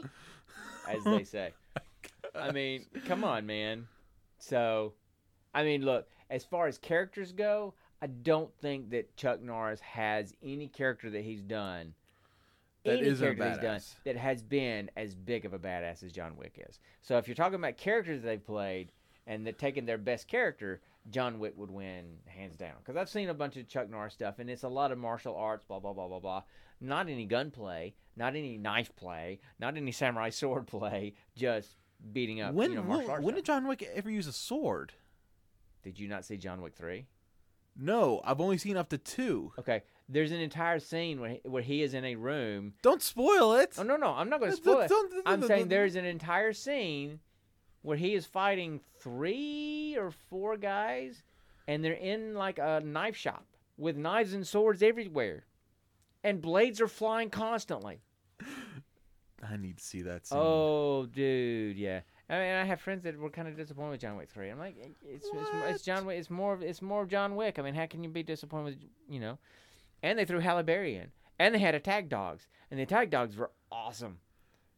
S1: as they (laughs) say. I mean, come on, man. So, I mean, look, as far as characters go, I don't think that Chuck Norris has any character that he's done.
S2: That
S1: any character he's done that has been as big of a badass as John Wick is. So if you're talking about characters they've played and they're taking their best character, John Wick would win hands down. Because I've seen a bunch of Chuck Norris stuff, and it's a lot of martial arts, blah blah blah blah blah. Not any gunplay, not any knife play, not any samurai (laughs) sword play, just beating up.
S2: when
S1: you know,
S2: when,
S1: arts
S2: when did. John Wick ever use a sword?
S1: Did you not see John Wick three?
S2: No, I've only seen up to two.
S1: Okay, there's an entire scene where he, where he is in a room.
S2: Don't spoil it.
S1: Oh no no, I'm not going to
S2: Don't-
S1: spoil it.
S2: don't- don't-
S1: I'm
S2: don't-
S1: saying
S2: don't-
S1: there's an entire scene where he is fighting three or four guys, and they're in like a knife shop with knives and swords everywhere, and blades are flying constantly. (laughs)
S2: I need to see that scene.
S1: Oh, dude, yeah. I mean, I have friends that were kind of disappointed with John Wick three. I'm like, it's it's, it's John Wick. It's more of it's more of John Wick. I mean, how can you be disappointed with you know? And they threw Halle Berry in, and they had attack dogs, and the attack dogs were awesome.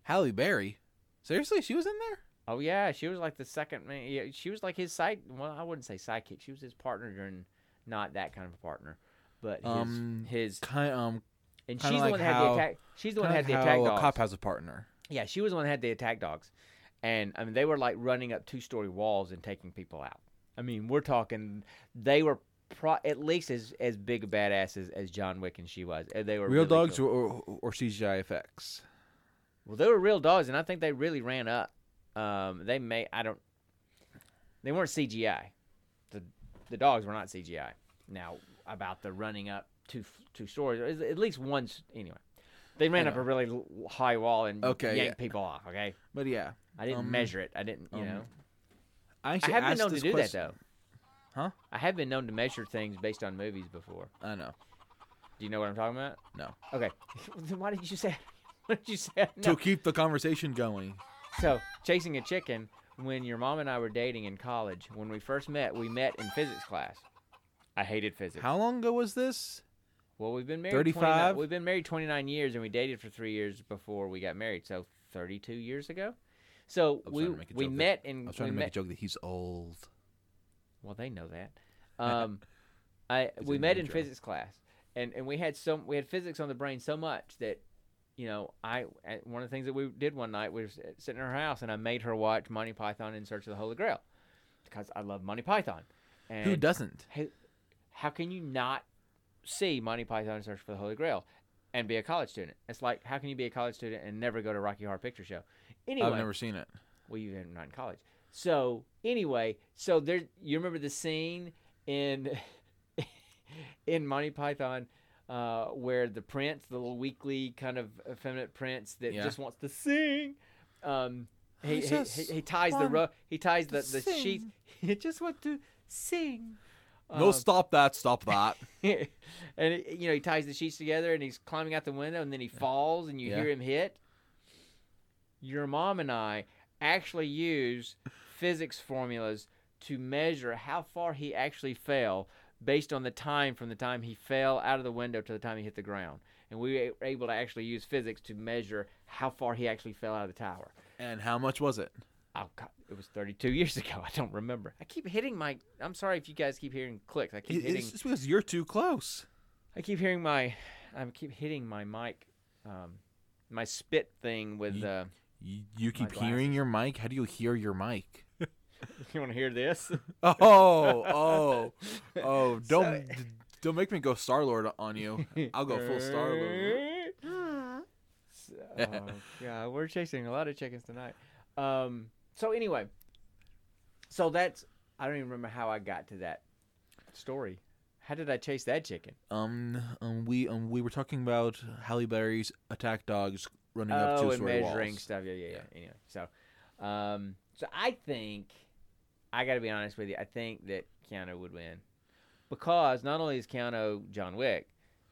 S2: Halle Berry. Seriously, she was in there.
S1: Oh yeah, she was like the second. man- Yeah, she was like his side. Well, I wouldn't say sidekick. She was his partner during not that kind of a partner, but his
S2: Um,
S1: his.
S2: Kind um,
S1: And she's the one that had the attack. She's the one that had the attack
S2: how
S1: dogs.
S2: a cop has a partner.
S1: Yeah, she was the one that had the attack dogs, and I mean they were like running up two story walls and taking people out. I mean we're talking they were pro- at least as as big a badasses as as John Wick and she was. They were
S2: Real
S1: really
S2: dogs
S1: cool.
S2: or, or or CGI effects.
S1: Well, they were real dogs, and I think they really ran up. Um, they may I don't. They weren't CGI. The the dogs were not CGI. Now about the running up two two stories, at least once anyway. They ran up a really high wall and
S2: Okay,
S1: yanked
S2: yeah.
S1: people off. Okay,
S2: But yeah,
S1: I didn't
S2: Um,
S1: measure it. I didn't, you
S2: um,
S1: know.
S2: I
S1: I have been known to do
S2: question-
S1: that though.
S2: Huh?
S1: I have been known to measure things based on movies before.
S2: I know.
S1: Do you know what I'm talking about?
S2: No.
S1: Okay. then (laughs) why did you say? (laughs) What did you say? No.
S2: To keep the conversation going.
S1: So, chasing a chicken, when your mom and I were dating in college, when we first met, we met in physics class. I hated physics.
S2: How long ago was this?
S1: Well, we've been married
S2: 35?
S1: 29 We've been married 29 years and we dated for 3 years before we got married. So, 32 years ago. So, we
S2: trying to a
S1: we
S2: that-
S1: met
S2: I
S1: in
S2: was trying to
S1: met
S2: make a joke that he's old.
S1: Well, they know that. (laughs) Um I we met in physics class and and we had so we had physics on the brain so much that you know I one of the things that we did one night was uh, sitting in her house and I made her watch Monty Python in Search of the Holy Grail because I love Monty Python. And
S2: Who doesn't?
S1: how, how can you not see Monty Python in Search for the Holy Grail and be a college student? It's like how can you be a college student and never go to Rocky Horror Picture Show? Anyway,
S2: I've never seen it.
S1: well, you were not in college. So anyway, so there, you remember the scene in (laughs) in Monty Python uh, where the prince, the little weakly kind of effeminate prince that
S2: Yeah.
S1: just wants to sing, um, he, he, he, he ties the ro- he ties the,
S2: to
S1: the sheets. (laughs) He just wants to sing.
S2: no,
S1: Um,
S2: stop that! Stop that! (laughs)
S1: and it, you know he ties the sheets together and he's climbing out the window and then he falls and you
S2: Yeah.
S1: hear him hit your mom and i actually use physics formulas to measure how far he actually fell based on the time from the time he fell out of the window to the time he hit the ground and we were able to actually use physics to measure how far he actually fell out of the tower
S2: and how much was it?
S1: oh god it was 32 years (laughs) ago i don't remember i keep hitting my i'm sorry if you guys keep hearing clicks i keep
S2: It-
S1: hitting
S2: It's because you're too close.
S1: I keep hearing my, I keep hitting my mic, um, my spit thing with.
S2: Ye-
S1: Uh,
S2: You, you keep hearing your mic. How do you hear your mic? (laughs)
S1: you want to hear this? (laughs)
S2: Oh, oh, oh! (laughs) Don't
S1: So-
S2: don't make me go Star Lord on you. I'll go full Star Lord.
S1: So- oh god, we're chasing a lot of chickens tonight. Um. So anyway, so that's I don't even remember how I got to that story. How did I chase that chicken?
S2: Um, um, we um we were talking about Halle Berry's attack dogs running up
S1: oh,
S2: two
S1: and
S2: story
S1: measuring
S2: walls.
S1: stuff. Yeah, yeah, yeah. Anyway, so, um, so I think I got to be honest with you. I think that Keanu would win because not only is Keanu John Wick,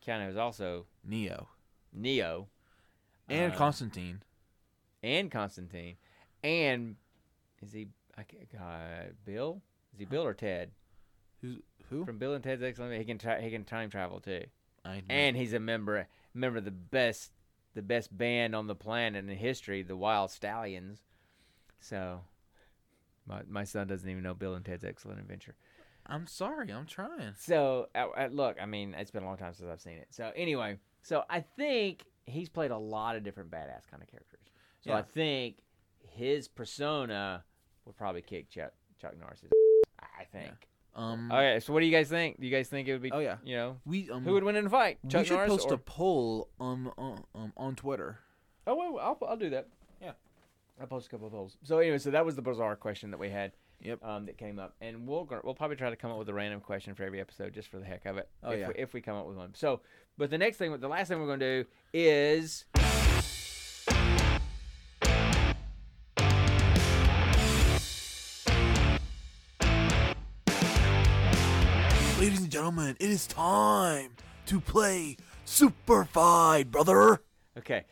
S1: Keanu is also
S2: Neo
S1: Neo
S2: and
S1: uh,
S2: Constantine.
S1: and Constantine, and is he? I uh, Bill? Is he Bill or Ted
S2: Who's who?
S1: from Bill and Ted's Excellent? He can tra- he can time travel too,
S2: I know.
S1: and he's a member member of the best the best band on the planet in history, the Wyld Stallyns. So, my my son doesn't even know Bill and Ted's Excellent Adventure.
S2: I'm sorry, I'm trying.
S1: So, uh, uh, look, I mean, it's been a long time since I've seen it. So, anyway, so I think he's played a lot of different badass kind of characters. So, I think his persona would probably kick Chuck Chuck Norris's. I think.
S2: Um,
S1: Okay, so what do you guys think? Do you guys think it would be?
S2: Oh, yeah.
S1: You know,
S2: we um
S1: who would win in a fight? Chuck
S2: we should
S1: Norris
S2: post
S1: or?
S2: a poll um on, um on Twitter.
S1: Oh, wait, I'll I'll do that. I'll post a couple of polls. So anyway, so that was the bizarre question that we had.
S2: Yep.
S1: Um, that came up, and we'll we'll probably try to come up with a random question for every episode just for the heck of it.
S2: Oh,
S1: if
S2: yeah.
S1: We, if we come up with one. So, but the next thing, the last thing we're going to do is
S2: Ladies and gentlemen, it is time to play Super Fight, brother.
S1: okay.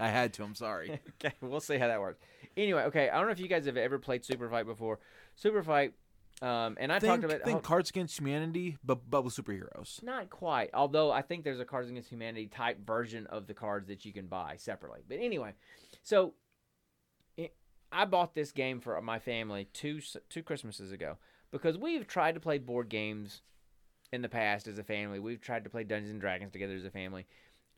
S2: I had to. I'm sorry. (laughs)
S1: okay, we'll see how that works. Anyway, okay, I don't know if you guys have ever played Super Fight before. Super Fight, um, and I
S2: think,
S1: talked about
S2: think
S1: how-
S2: Cards Against Humanity, but but with superheroes.
S1: Not quite. Although I think there's a Cards Against Humanity type version of the cards that you can buy separately. But anyway, so it, I bought this game for my family two two Christmases ago because we've tried to play board games in the past as a family. We've tried to play Dungeons and Dragons together as a family.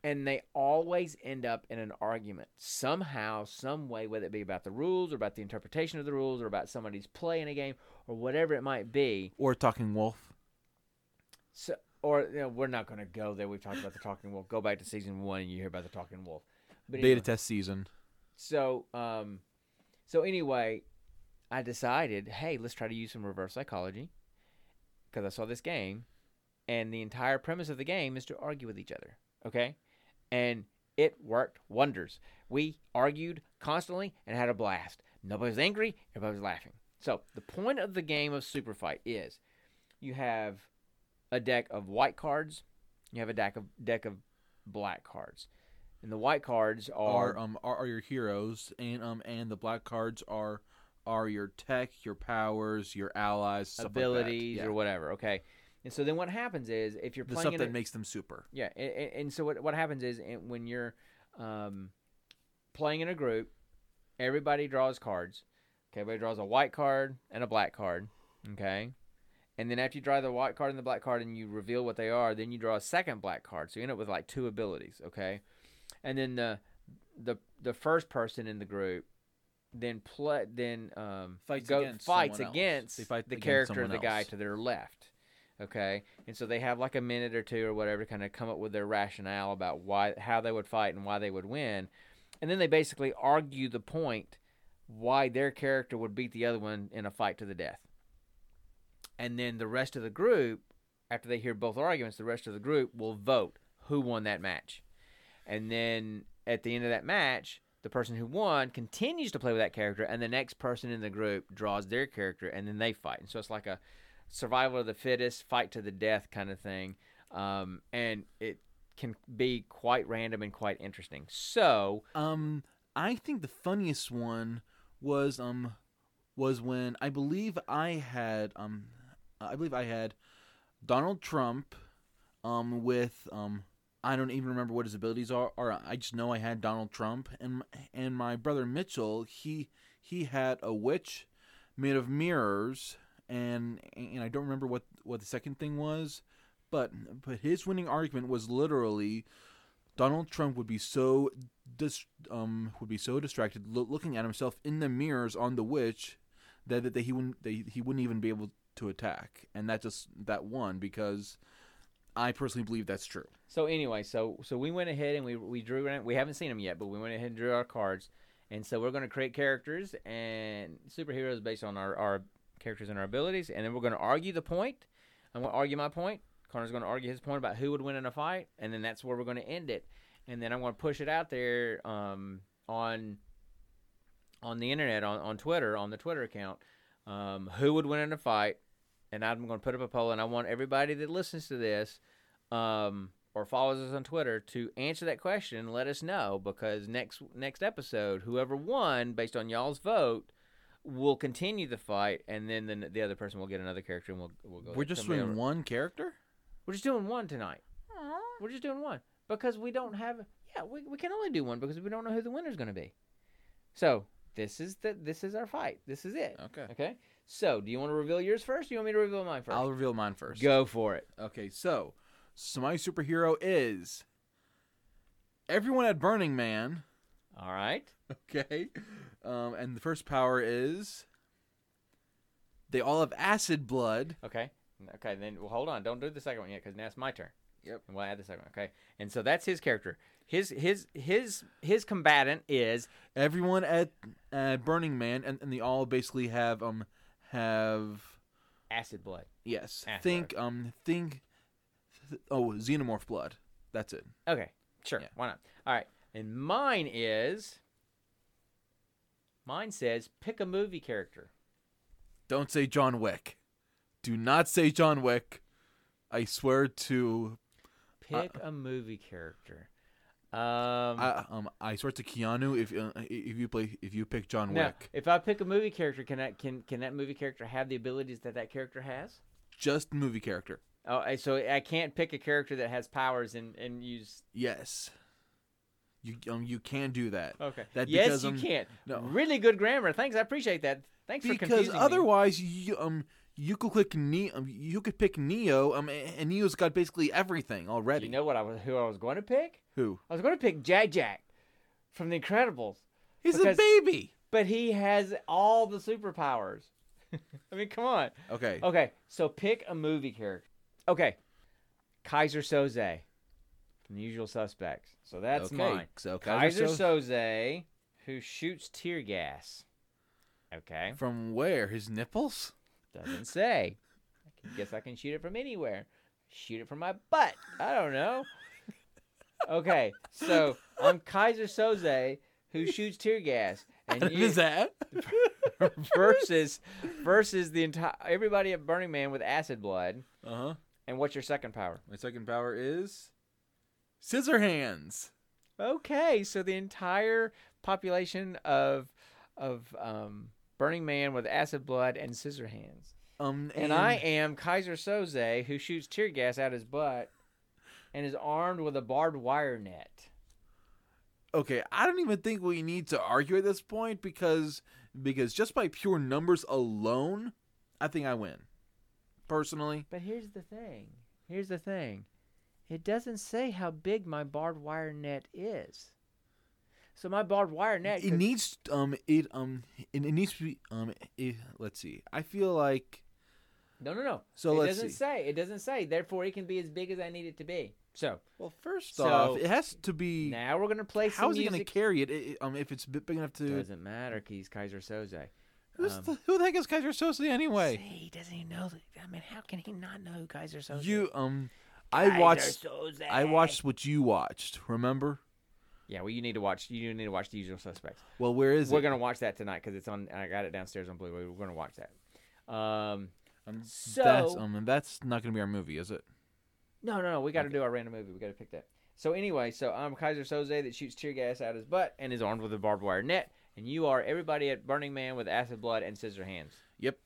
S1: And they always end up in an argument somehow, some way, whether it be about the rules or about the interpretation of the rules or about somebody's play in a game or whatever it might be.
S2: Or Talking Wolf.
S1: So, or you know, we're not going to go there. We've talked about the talking wolf. Go back to season one, and you hear about the talking wolf. But
S2: Beta
S1: anyway,
S2: test season.
S1: so, um, so anyway, I decided, hey, let's try to use some reverse psychology because I saw this game, and the entire premise of the game is to argue with each other. Okay, and it worked wonders. We argued constantly and had a blast. Nobody was angry. Everybody was laughing. So the point of the game of Super Fight is, you have a deck of white cards. You have a deck of deck of black cards, and the white cards are
S2: Are um are, are your heroes and um and the black cards are are your tech, your powers, your allies,
S1: abilities
S2: like that.
S1: or whatever. Okay, and so then what happens is if you're
S2: The
S1: playing
S2: stuff that
S1: a-
S2: makes them super.
S1: yeah, and, and- so what what happens is when you're um, playing in a group, everybody draws cards. Okay, everybody draws a white card and a black card. Okay, and then after you draw the white card and the black card and you reveal what they are, then you draw a second black card. So you end up with like two abilities, okay? And then the the the first person in the group then play then um
S2: Fights
S1: go
S2: against
S1: fights against
S2: fight
S1: the
S2: against
S1: character of the guy
S2: else.
S1: to their left. Okay? And so they have like a minute or two or whatever to kind of come up with their rationale about why how they would fight and why they would win. And then they basically argue the point why their character would beat the other one in a fight to the death. And then the rest of the group, after they hear both arguments, the rest of the group will vote who won that match. And then at the end of that match, the person who won continues to play with that character, and the next person in the group draws their character, and then they fight. And so it's like a survival of the fittest, fight to the death kind of thing. Um, and it can be quite random and quite interesting. So,
S2: Um, I think the funniest one was um was when I believe I had um I believe I had Donald Trump um with um I don't even remember what his abilities are or I just know I had Donald Trump and and my brother Mitchell he he had a witch made of mirrors and and I don't remember what what the second thing was but but his winning argument was literally Donald Trump would be so dis- um would be so distracted lo- looking at himself in the mirrors on the witch that, that, that he wouldn't that he wouldn't even be able to attack and that just that won because I personally believe that's true.
S1: So anyway, so so we went ahead and we we drew. We haven't seen them yet, but we went ahead and drew our cards. And so we're going to create characters and superheroes based on our, our characters and our abilities, and then we're going to argue the point. I'm going to argue my point. Connor's going to argue his point about who would win in a fight, and then that's where we're going to end it. And then I'm going to push it out there um, on on the internet, on, on Twitter, on the Twitter account, um, who would win in a fight. And I'm going to put up a poll, and I want everybody that listens to this um, or follows us on Twitter to answer that question and let us know because next next episode, whoever won based on y'all's vote will continue the fight, and then the, the other person will get another character, and we'll we'll go.
S2: We're just doing
S1: over.
S2: one character.
S1: We're just doing one tonight. We're just doing one because we don't have. Yeah, we, we can only do one because we don't know who the winner's going to be. So this is the this is our fight. This is it.
S2: Okay.
S1: Okay. So do you want to reveal yours first? Or you want me to reveal mine 1st
S2: I'll reveal mine first.
S1: Go for it.
S2: Okay, so so my superhero is everyone at Burning Man.
S1: All right. (laughs)
S2: Okay. Um, and the first power is they all have acid blood.
S1: Okay. Okay. Then well, hold on. Don't do the second one yet because now it's my turn.
S2: Yep.
S1: And we'll add the second one. Okay. And so that's his character. His his his his combatant is
S2: Everyone at at Burning Man, and, and they all basically have um have
S1: acid blood.
S2: yes
S1: Acid
S2: think um think th- oh xenomorph blood. That's it.
S1: Okay. Sure.
S2: Yeah.
S1: Why not? All right. And mine is. Mine says pick a movie character.
S2: Don't say John Wick. Do not say John Wick. I swear to
S1: Pick a movie character. Um.
S2: I um I swear to Keanu if uh, if you play if you pick John
S1: now,
S2: Wick,
S1: if I pick a movie character, can that can can that movie character have the abilities that that character has?
S2: just movie character.
S1: Oh, so I can't pick a character that has powers and and use.
S2: Yes. You um you can do that.
S1: Okay.
S2: That
S1: yes,
S2: because,
S1: you
S2: um,
S1: can't.
S2: no.
S1: Really good grammar. Thanks. I appreciate that. Thanks for
S2: because
S1: confusing me.
S2: otherwise you um you could click Neo. um, you could pick Neo um and Neo's got basically everything already.
S1: You know what I was who I was going to pick?
S2: Who?
S1: I was going to pick Jack Jack from The Incredibles,
S2: He's
S1: Because-
S2: a baby.
S1: but he has all the superpowers. (laughs) I mean, come on.
S2: Okay.
S1: Okay, so pick a movie character. Okay, Keyser Soze The Usual Suspects. So that's
S2: okay.
S1: mine.
S2: So Keyser Keyser
S1: Soze, who shoots tear gas. Okay,
S2: from where? His nipples?
S1: doesn't say. I can, guess I can shoot it from anywhere. Shoot it from my butt. I don't know. Okay, so I'm Keyser Soze, who shoots tear gas, and (laughs) you,
S2: is that? (laughs)
S1: versus versus the entire everybody at Burning Man with acid blood.
S2: Uh huh.
S1: And what's your second power?
S2: My second power is scissor hands.
S1: Okay, so the entire population of of um, Burning Man with acid blood and scissor hands.
S2: Um,
S1: And, I am Keyser Soze, who shoots tear gas out his butt and is armed with a barbed wire net.
S2: okay. I don't even think we need to argue at this point because because just by pure numbers alone, I think I win. personally.
S1: But here's the thing. Here's the thing. It doesn't say how big my barbed wire net is. So my barbed wire net.
S2: It needs um it um it, it needs to be um it, let's see. I feel like
S1: no, no, no.
S2: so
S1: it
S2: let's
S1: doesn't
S2: see.
S1: say. It doesn't say. Therefore, it can be as big as I need it to be. So
S2: Well, first
S1: So,
S2: off, it has to be.
S1: now we're gonna play
S2: How is he going to carry it, Um, if it's big enough to.
S1: Doesn't matter. He's Keyser Soze.
S2: Who's
S1: um,
S2: the, who the heck is Keyser Soze anyway?
S1: See, he doesn't even know. that- I mean, how can he not know who Keyser Soze?
S2: You um, I watched.
S1: Soze.
S2: I watched what you watched. Remember?
S1: Yeah, well, you need to watch. You need to watch The Usual Suspects.
S2: Well, where is
S1: We're
S2: it?
S1: gonna watch that tonight because it's on. I got it downstairs on Blu-ray. We're gonna watch that. Um,
S2: Um,
S1: so
S2: that's um, that's not going to be our movie, is it?
S1: no, no, no. We got to do our random movie. We got to pick that. So anyway, so I'm Keyser Soze that shoots tear gas out his butt and is armed with a barbed wire net, and you are everybody at Burning Man with acid blood and scissor hands.
S2: Yep.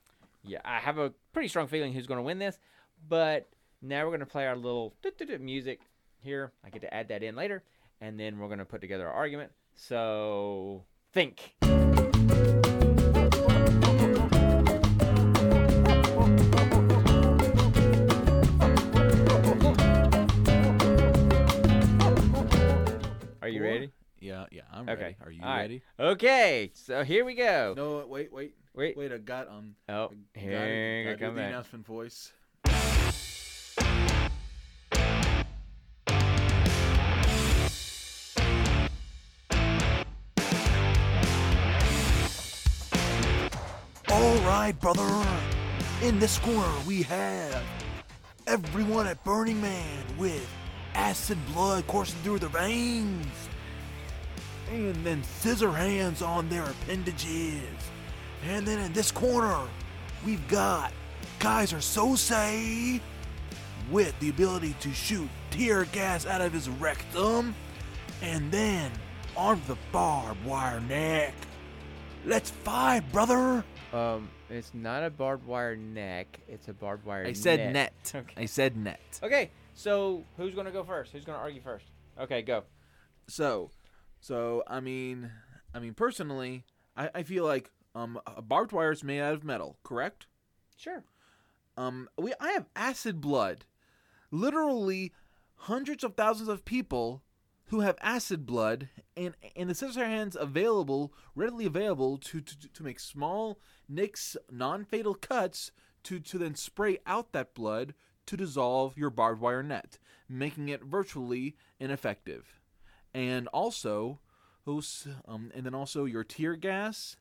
S1: Yeah, I have a pretty strong feeling who's gonna win this, but now we're gonna play our little music here. I get to add that in later, and then we're gonna put together our argument. So think. Are you ready?
S2: Yeah, yeah. I'm
S1: Okay.
S2: ready. Are you
S1: All right.
S2: ready?
S1: Okay, so here we go.
S2: No, wait, wait,
S1: Wait.
S2: wait. I got um.
S1: Oh,
S2: I
S1: here
S2: got.
S1: I
S2: Gotta do
S1: come
S2: the announcement voice. All right, brother. In this corner, we have everyone at Burning Man with acid blood coursing through their veins, and then scissor hands on their appendages. And then in this corner, we've got Keyser Soze with the ability to shoot tear gas out of his rectum, and then armed a barbed wire neck. Let's fight, brother.
S1: Um, it's not a barbed wire neck. It's a barbed wire.
S2: I said
S1: net.
S2: net.
S1: Okay.
S2: I said net.
S1: Okay, so who's gonna go first? Who's gonna argue first? Okay, go.
S2: So, so I mean, I mean personally, I, I feel like um a barbed wire is made out of metal, correct?
S1: Sure.
S2: Um, we I have acid blood, literally hundreds of thousands of people who have acid blood, and and the scissor hands available, readily available to to, to make small nicks, non-fatal cuts to to then spray out that blood to dissolve your barbed wire net, making it virtually ineffective, and also um and then also your tear gas.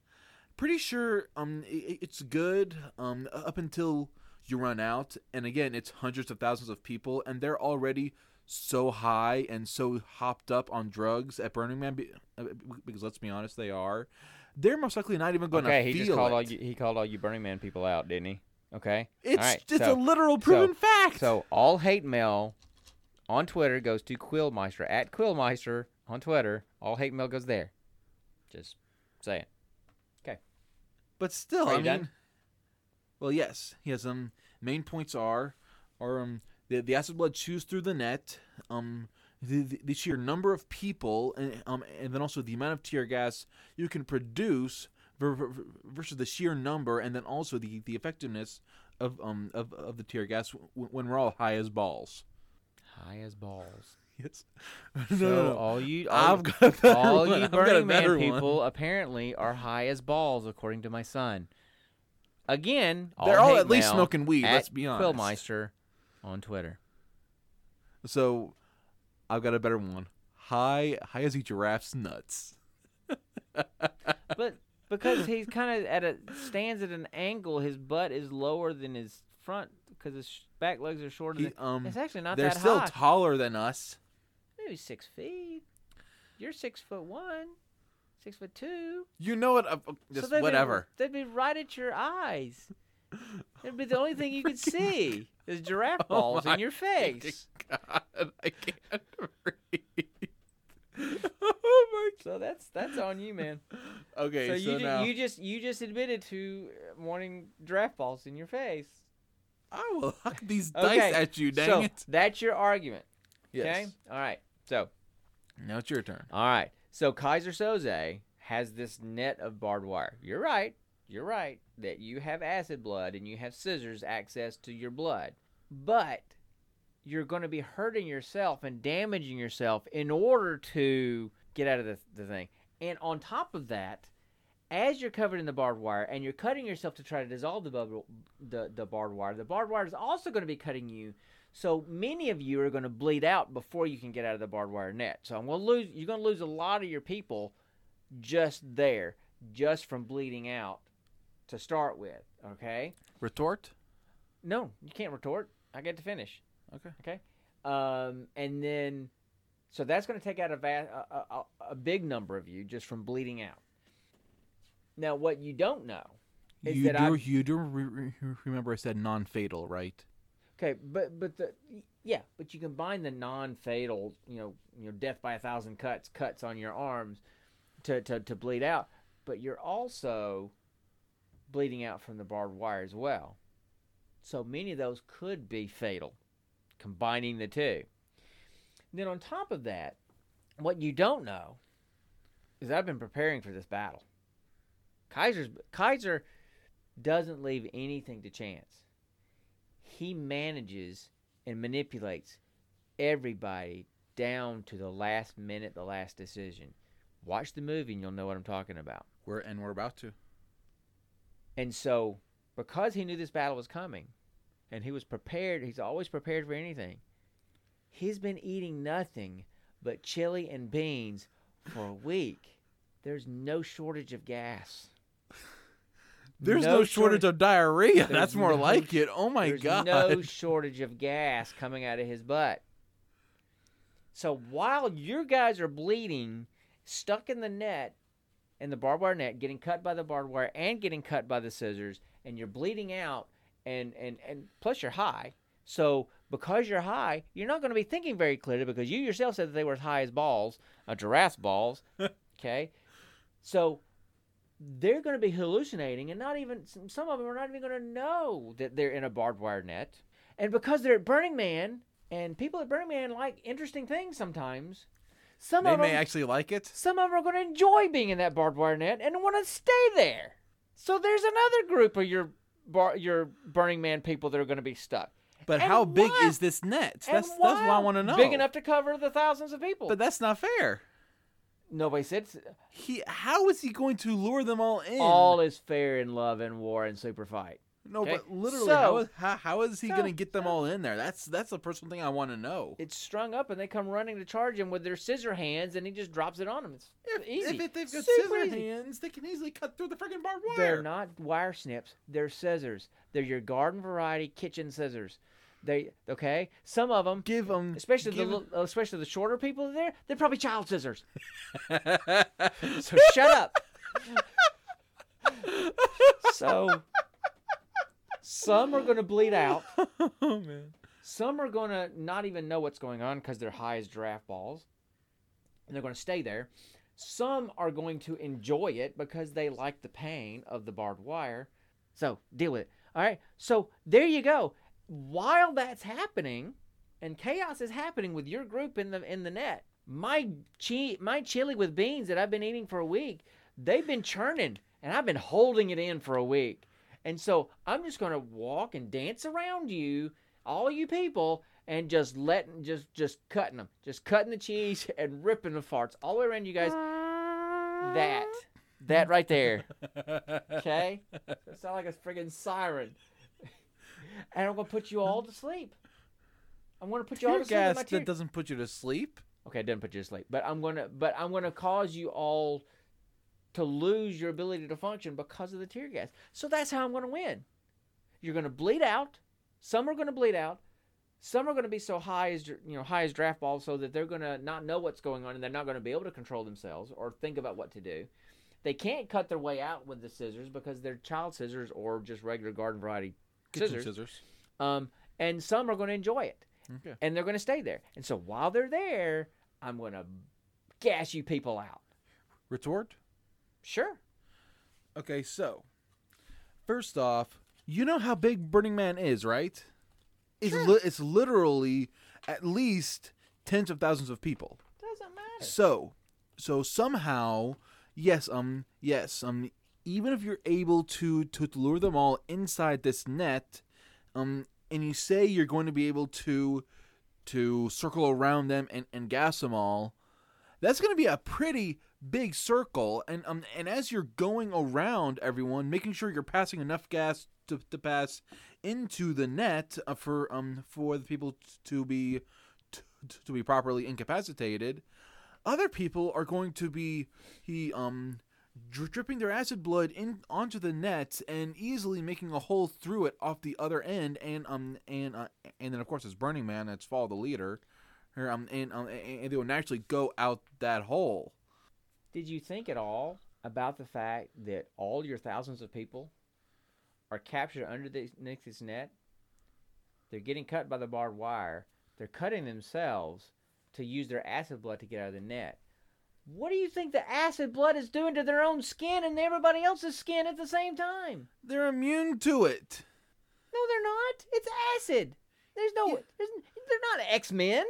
S2: Pretty sure um i- i- it's good um up until you run out and again it's hundreds of thousands of people and they're already so high and so hopped up on drugs at Burning Man be- uh, because let's be honest they are they're most likely not even going to
S1: okay,
S2: feel
S1: called
S2: it.
S1: all you. He called all you Burning Man people out, didn't he? Okay.
S2: it's
S1: all right,
S2: it's
S1: so,
S2: a literal proven fact
S1: So all hate mail on Twitter goes to Quillmeister at Quillmeister on Twitter. All hate mail goes there. Just saying.
S2: Okay, but still I mean
S1: done?
S2: well yes he has um main points are are um the, the acid blood chews through the net um the, the, the sheer number of people and um and then also the amount of tear gas you can produce ver- ver- ver- versus the sheer number and then also the, the effectiveness of um of, of the tear gas when we're all high as balls
S1: High as balls.
S2: yes (laughs)
S1: So all you, all,
S2: I've got a
S1: all
S2: one.
S1: you Burning Man
S2: better one.
S1: people apparently are high as balls, according to my son. Again,
S2: They're all
S1: hate
S2: at least smoking weed,
S1: at
S2: let's be honest.
S1: Quillmeister on Twitter.
S2: so I've got a better one high high as a giraffe's nuts (laughs)
S1: But because he's kind of at a stands at an angle, his butt is lower than his front because his sh- back legs are shorter.
S2: He-
S1: than,
S2: um
S1: it's actually not that.
S2: they're
S1: that
S2: still
S1: high.
S2: taller than us
S1: Maybe six feet. You're six foot one, six foot two.
S2: You know what? Uh, uh,
S1: So they'd be-
S2: whatever.
S1: they'd be right at your eyes. It'd be the only thing you could (laughs) see is giraffe (laughs)
S2: Oh
S1: balls
S2: my
S1: in your face.
S2: God, I can't breathe. (laughs) oh my. God.
S1: So that's that's on you, man.
S2: Okay,
S1: so
S2: so,
S1: you ju-
S2: now
S1: you just you just admitted to wanting giraffe balls in your face.
S2: I will huck these (laughs)
S1: Okay,
S2: dice at you. Dang
S1: so
S2: it!
S1: that's your argument.
S2: Yes.
S1: Okay. All right. So
S2: Now it's your turn.
S1: all right. So Keyser Soze has this net of barbed wire. You're right. You're right. that you have acid blood and you have scissors access to your blood, but you're going to be hurting yourself and damaging yourself in order to get out of the, the thing. And on top of that, as you're covered in the barbed wire and you're cutting yourself to try to dissolve the, bubble, the, the barbed wire, the barbed wire is also going to be cutting you. So many of you are going to bleed out before you can get out of the barbed wire net. So I'm going to lose. You're going to lose a lot of your people just there, just from bleeding out to start with. Okay.
S2: Retort.
S1: No, you can't retort. I get to finish.
S2: Okay.
S1: Okay. Um, and then, so that's going to take out a, va- a, a, a big number of you just from bleeding out. Now, what you don't know is
S2: You
S1: that
S2: do.
S1: I
S2: You do re- re- remember I said non-fatal, right?
S1: okay, but but the yeah, but you combine the non-fatal, you know, you know, death by a thousand cuts, cuts on your arms, to to to bleed out, but you're also bleeding out from the barbed wire as well. So many of those could be fatal, combining the two. Then on top of that, what you don't know is I've been preparing for this battle. Keyser's Keyser doesn't leave anything to chance. He manages and manipulates everybody down to the last minute, the last decision. Watch the movie and you'll know what I'm talking about.
S2: We're and we're about to.
S1: And so, because he knew this battle was coming, and he was prepared, he's always prepared for anything. He's been eating nothing but chili and beans for a week. There's no shortage of gas. (laughs)
S2: There's no, shortage of diarrhea. That's more
S1: no
S2: like it. Oh my
S1: There's
S2: god.
S1: no shortage of gas coming out of his butt. So while your guys are bleeding, stuck in the net, in the barbed wire net, getting cut by the barbed wire and getting cut by the scissors, and you're bleeding out, and and and plus you're high. So because you're high, you're not going to be thinking very clearly because you yourself said that they were as high as balls, uh, a giraffe's balls. (laughs) okay, so they're going to be hallucinating, and not even some some of them are not even going to know that they're in a barbed wire net. And because they're at Burning Man, and people at Burning Man like interesting things sometimes, some
S2: they
S1: of
S2: may
S1: them
S2: actually like it.
S1: some of them are going to enjoy being in that barbed wire net and want to stay there. So there's another group of your bar, your Burning Man people that are going to be stuck.
S2: But
S1: And
S2: how big
S1: why-
S2: is this net? That's that's what I want to know.
S1: Big enough to cover the thousands of people.
S2: But that's not fair.
S1: Nobody said
S2: He how is he going to lure them all in?
S1: all is fair in love and war and super fight.
S2: No,
S1: okay,
S2: but literally,
S1: so-
S2: how, is, how, how is he
S1: so-
S2: going to get them all in there? That's that's the personal thing I want to know.
S1: It's strung up and they come running to charge him with their scissor hands and he just drops it on them. It's
S2: If,
S1: easy.
S2: if they've got
S1: Super
S2: scissor
S1: easy.
S2: hands, they can easily cut through the freaking barbed wire.
S1: They're not wire snips. They're scissors. They're your garden variety kitchen scissors. They okay. Some of them,
S2: Give them,
S1: especially the
S2: give
S1: little, especially the shorter people there, they're probably child scissors. (laughs) So shut up. (laughs) so some are going to bleed out. (laughs)
S2: oh man.
S1: Some are going to not even know what's going on because they're high as draft balls, and they're going to stay there. Some are going to enjoy it because they like the pain of the barbed wire. So deal with it. All right. So there you go. While that's happening, and chaos is happening with your group in the in the net, my chi- my chili with beans that I've been eating for a week, they've been churning, and I've been holding it in for a week. And so I'm just going to walk and dance around you, all you people, and just letting, just just cutting them, just cutting the cheese (laughs) and ripping the farts all the way around you guys. That, that right there. Okay, it sound like a friggin' siren. (laughs) And I'm gonna put you all to sleep. I'm gonna put you all to sleep.
S2: gas that doesn't put you to sleep.
S1: Okay, it doesn't put you to sleep, but I'm gonna, but I'm gonna cause you all to lose your ability to function because of the tear gas. So that's how I'm gonna win. You're gonna bleed out. Some are gonna bleed out. Some are gonna be so high as you know, high as draft balls, so that they're gonna not know what's going on and they're not gonna be able to control themselves or think about what to do. They can't cut their way out with the scissors because they're child scissors or just regular garden variety scissors.
S2: scissors.
S1: Um, and some are going to enjoy it
S2: Okay.
S1: and they're going to stay there. And so while they're there, I'm going to gas you people out.
S2: Retort.
S1: Sure.
S2: Okay, so first off, you know how big Burning Man is, right? It's
S1: Sure.
S2: li- it's literally at least tens of thousands of people.
S1: Doesn't matter.
S2: So, so somehow, yes, um, yes, um, even if you're able to to lure them all inside this net, um, and you say you're going to be able to to circle around them and, and gas them all, that's going to be a pretty big circle. And um, and as you're going around everyone, making sure you're passing enough gas to, to pass into the net uh, for um for the people to be t- to be properly incapacitated. Other people are going to be he um dripping their acid blood in onto the net and easily making a hole through it off the other end and um and uh, and then of course it's Burning Man that's follow the leader um and um and they will naturally go out that hole.
S1: Did you think at all about the fact that all your thousands of people are captured under this, this net? They're getting cut by the barbed wire. They're cutting themselves to use their acid blood to get out of the net. What do you think the acid blood is doing to their own skin and everybody else's skin at the same time?
S2: They're immune to it.
S1: No, they're not. It's acid. There's no.
S2: Yeah.
S1: There's, they're not X Men.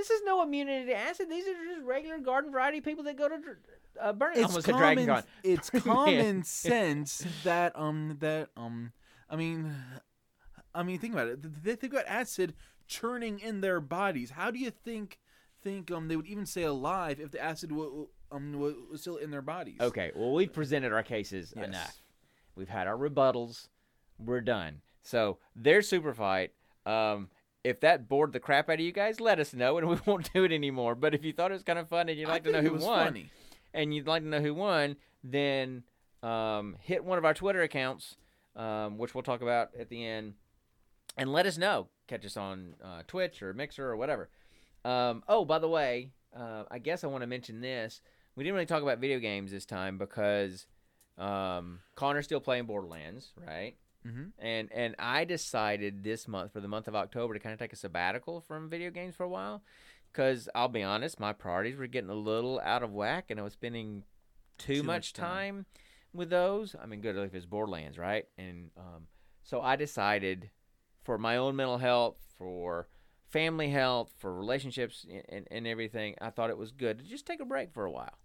S1: This is no immunity to acid. These are just regular garden variety people that go to dr- uh, burning.
S2: It's
S1: almost said Dragon
S2: common.
S1: Con.
S2: It's (laughs) common sense that um that um I mean I mean think about it. They- think about acid churning in their bodies. How do you think think um they would even stay alive if the acid was um was still in their bodies?
S1: Okay, well, we've presented our cases
S2: Yes.
S1: enough. We've had our rebuttals. We're done. So their super fight. Um, if that bored the crap out of you guys, let us know, and (laughs) we won't do it anymore. But if you thought it was kind of fun and you'd
S2: I
S1: like to know who won,
S2: funny.
S1: and you'd like to know who won, then um, hit one of our Twitter accounts, um, which we'll talk about at the end, and let us know. Catch us on uh, Twitch or Mixer or whatever. Um, oh, by the way, uh, I guess I want to mention this. We didn't really talk about video games this time because um, Connor's still playing Borderlands, right?
S2: Mhm.
S1: And and I decided this month for the month of October to kind of take a sabbatical from video games for a while, because I'll be honest, my priorities were getting a little out of whack, and I was spending too,
S2: Too
S1: much
S2: time.
S1: time with those. I mean, good if it's Borderlands, right? And um, so I decided for my own mental health, for family health, for relationships, and, and, and everything, I thought it was good to just take a break for a while.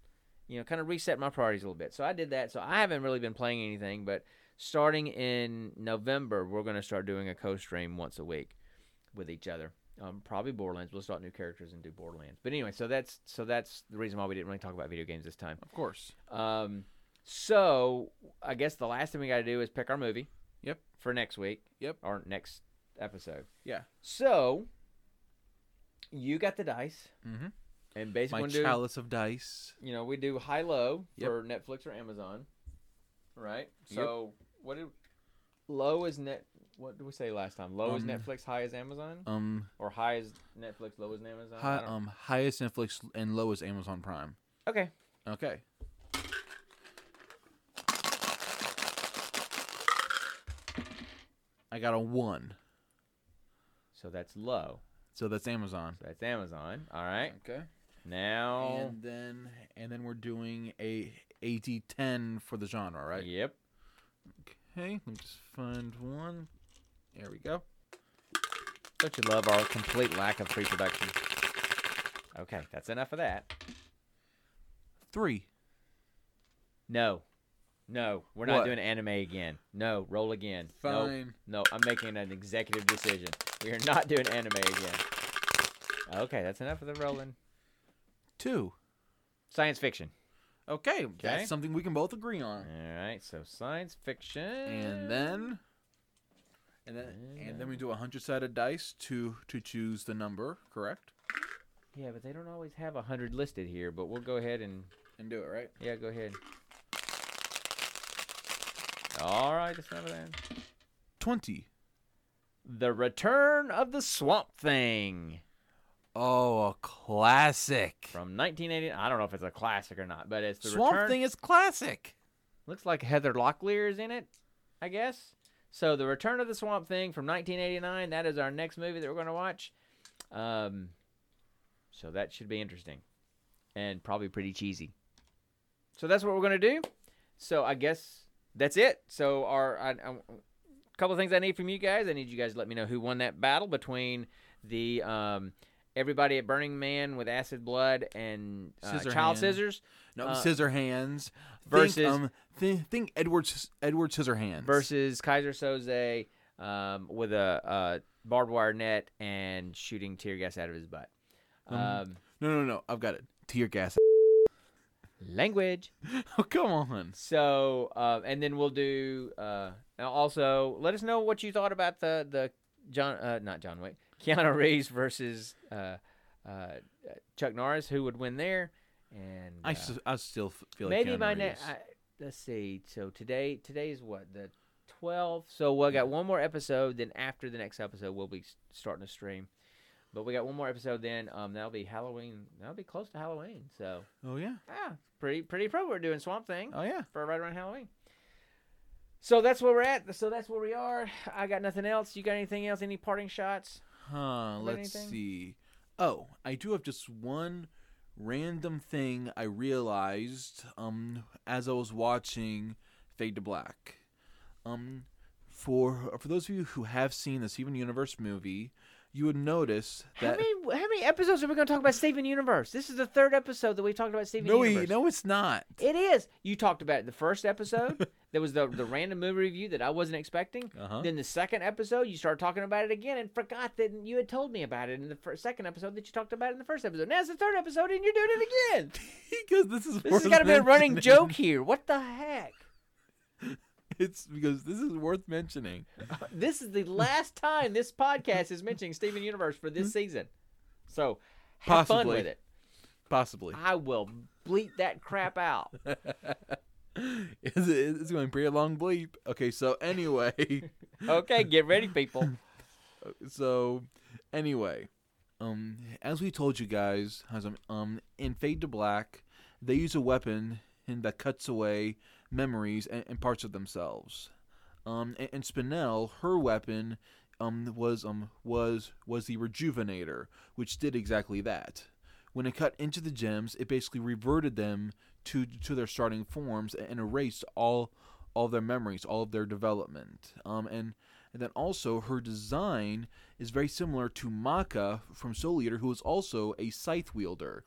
S1: You know, kind of reset my priorities a little bit. So I did that. So I haven't really been playing anything, but starting in November, we're going to start doing a co-stream once a week with each other. Um, probably Borderlands. We'll start new characters and do Borderlands. But anyway, so that's so that's the reason why we didn't really talk about video games this time.
S2: Of course.
S1: Um, so I guess the last thing we got to do is pick our movie.
S2: Yep.
S1: For next week.
S2: Yep.
S1: Or next episode.
S2: Yeah.
S1: So you got the dice,
S2: Mm-hmm.
S1: and basically
S2: My
S1: we do,
S2: chalice of dice.
S1: you know we do high low
S2: Yep.
S1: for Netflix or Amazon, right?
S2: Yep.
S1: What did low is net? What did we say last time? Low is
S2: Um,
S1: Netflix, high is Amazon,
S2: Um
S1: or high is Netflix, low is Amazon.
S2: High, um highest Netflix and lowest Amazon Prime.
S1: okay.
S2: Okay. I got a one.
S1: So that's low.
S2: So that's Amazon.
S1: So that's Amazon. All right.
S2: Okay.
S1: Now.
S2: And then and then we're doing a AD10 for the genre, right?
S1: Yep.
S2: Okay. Let me just find one. There we go.
S1: Don't you love our complete lack of pre-production? Okay, that's enough of that.
S2: Three.
S1: No, no, we're not
S2: What?
S1: doing anime again. No, roll again. No,
S2: Fine.
S1: no, I'm making an executive decision. We are not doing anime again. Okay, that's enough of the rolling.
S2: Two.
S1: Science fiction.
S2: Okay.
S1: Okay.
S2: That's something we can both agree on.
S1: All right, so science fiction.
S2: And then and then and then we do a hundred sided dice to to choose the number, correct?
S1: Yeah, but they don't always have a hundred listed here. But we'll go ahead and
S2: And do it, right?
S1: yeah, go ahead. All right, enough of that.
S2: Twenty.
S1: The Return of the Swamp Thing
S2: Oh, a classic.
S1: from 1980. I don't know if it's a classic or not, but it's the
S2: Swamp
S1: return.
S2: Thing is classic.
S1: Looks like Heather Locklear is in it, I guess. So the Return of the Swamp Thing from 1989. That is our next movie that we're going to watch. Um, so that should be interesting, and probably pretty cheesy. So that's what we're going to do. So I guess that's it. So our I, I, a couple of things I need from you guys. I need you guys to let me know who won that battle between the um, everybody at Burning Man with acid blood and uh,
S2: Scissor
S1: child
S2: hand.
S1: scissors
S2: No,
S1: Uh,
S2: scissor hands
S1: versus-
S2: think, um, th- think Edward Edward Scissorhands
S1: versus Keyser Soze um, with a, a barbed wire net and shooting tear gas out of his butt.
S2: Um,
S1: Um,
S2: No, no, no. I've got it. Tear gas.
S1: language. (laughs)
S2: Oh, come on.
S1: So, uh, and then we'll do. Uh, now also, let us know what you thought about the the John, uh, not John Wick, Keanu Reeves versus uh, uh, Chuck Norris. Who would win there? And
S2: I,
S1: uh,
S2: s- I still feel like
S1: maybe
S2: Keanu
S1: my next. Let's see. So today, today is what the 12th. So we got one more episode. Then after the next episode, we'll be starting to stream. But we got one more episode. Then um, that'll be Halloween. That'll be close to Halloween. So
S2: Oh yeah.
S1: yeah, pretty pretty pro. We're doing Swamp Thing
S2: Oh yeah.
S1: for right around Halloween. So that's where we're at. So that's where we are. I got nothing else. You got anything else? Any parting shots?
S2: Huh. Let's
S1: anything?
S2: see. Oh, I do have just one random thing I realized um as I was watching Fade to Black. Um, for for those of you who have seen the Steven Universe movie, you would notice
S1: How
S2: that
S1: many how many episodes are we going to talk about Steven Universe? This is the third episode that we talked about Steven
S2: no,
S1: Universe.
S2: no, it's not.
S1: It is. You talked about it the first episode. (laughs) there was the the random movie review that I wasn't expecting.
S2: Uh-huh.
S1: Then the second episode, you started talking about it again and forgot that you had told me about it in the first, second episode that you talked about it in the first episode. Now it's the third episode and you're doing it again. (laughs)
S2: because this is
S1: This has got to be a running joke here. What the heck? (laughs) (laughs)
S2: It's because this is worth mentioning. (laughs)
S1: This is the last time this podcast is mentioning Steven Universe for this season. So have fun with it.
S2: Possibly.
S1: I will bleep that crap out. (laughs)
S2: it's, it's going to be a long bleep. Okay, so anyway,
S1: Okay, get ready, people.
S2: so anyway, um, as we told you guys, um, um, in Fade to Black, they use a weapon and that cuts away memories and, and parts of themselves. Um, and, and Spinel, her weapon, um, was um was was the Rejuvenator, which did exactly that. When it cut into the gems, it basically reverted them to to their starting forms and erased all all their memories, all of their development. Um, and and then also her design is very similar to Maka from Soul Eater, who is also a scythe wielder,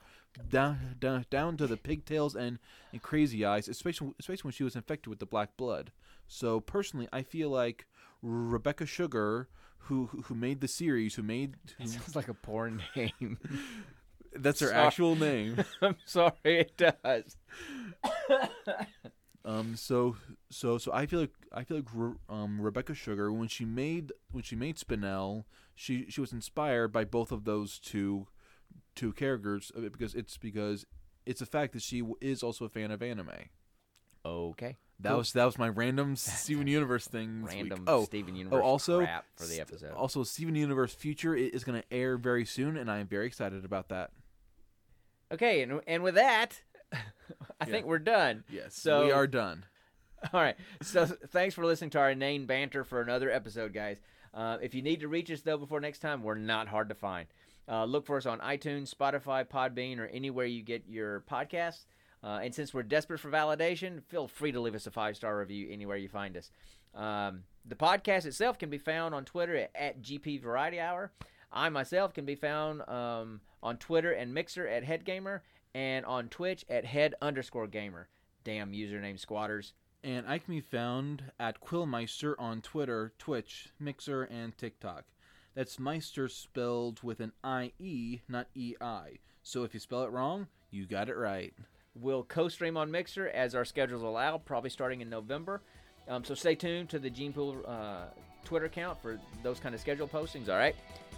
S2: down down, down to the pigtails and, and crazy eyes, especially especially when she was infected with the black blood. So personally, I feel like Rebecca Sugar, who who- made the series, who made who,
S1: sounds like a porn (laughs) name.
S2: that's her
S1: Sorry.
S2: actual name. (laughs)
S1: I'm sorry, it does. (coughs)
S2: Um, so so so I feel like I feel like um, Rebecca Sugar when she made when she made Spinel, she she was inspired by both of those two two characters uh, because it's because it's a fact that she is also a fan of anime.
S1: Okay.
S2: That was that was my random (laughs) Steven Universe thing.
S1: Random
S2: Oh,
S1: Steven Universe
S2: also,
S1: crap for the episode.
S2: also Steven Universe Future is going to air very soon, and I am very excited about that.
S1: Okay, and and with that, (laughs) I think we're done.
S2: Yes,
S1: So-
S2: we are done. (laughs)
S1: All right. So thanks for listening to our inane banter for another episode, guys. Uh, if you need to reach us though before next time, we're not hard to find. Uh, look for us on iTunes, Spotify, Podbean, or anywhere you get your podcasts. Uh, and since we're desperate for validation, feel free to leave us a five star review anywhere you find us. Um, the podcast itself can be found on Twitter at, at GP Variety Hour. I myself can be found um, on Twitter and Mixer at Head Gamer and on Twitch at Head underscore Gamer. Damn username squatters.
S2: And I can be found at Quillmiester on Twitter, Twitch, Mixer, and TikTok. That's Meister spelled with an I-E, not E-I. So if you spell it wrong, you got it right.
S1: We'll co-stream on Mixer as our schedules allow, probably starting in November. Um, so stay tuned to the Gene Pool uh, Twitter account for those kind of schedule postings. All right.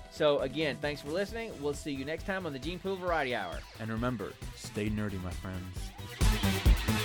S1: So again, thanks for listening. We'll see you next time on the Gene Pool Variety Hour.
S2: And remember, stay nerdy, my friends.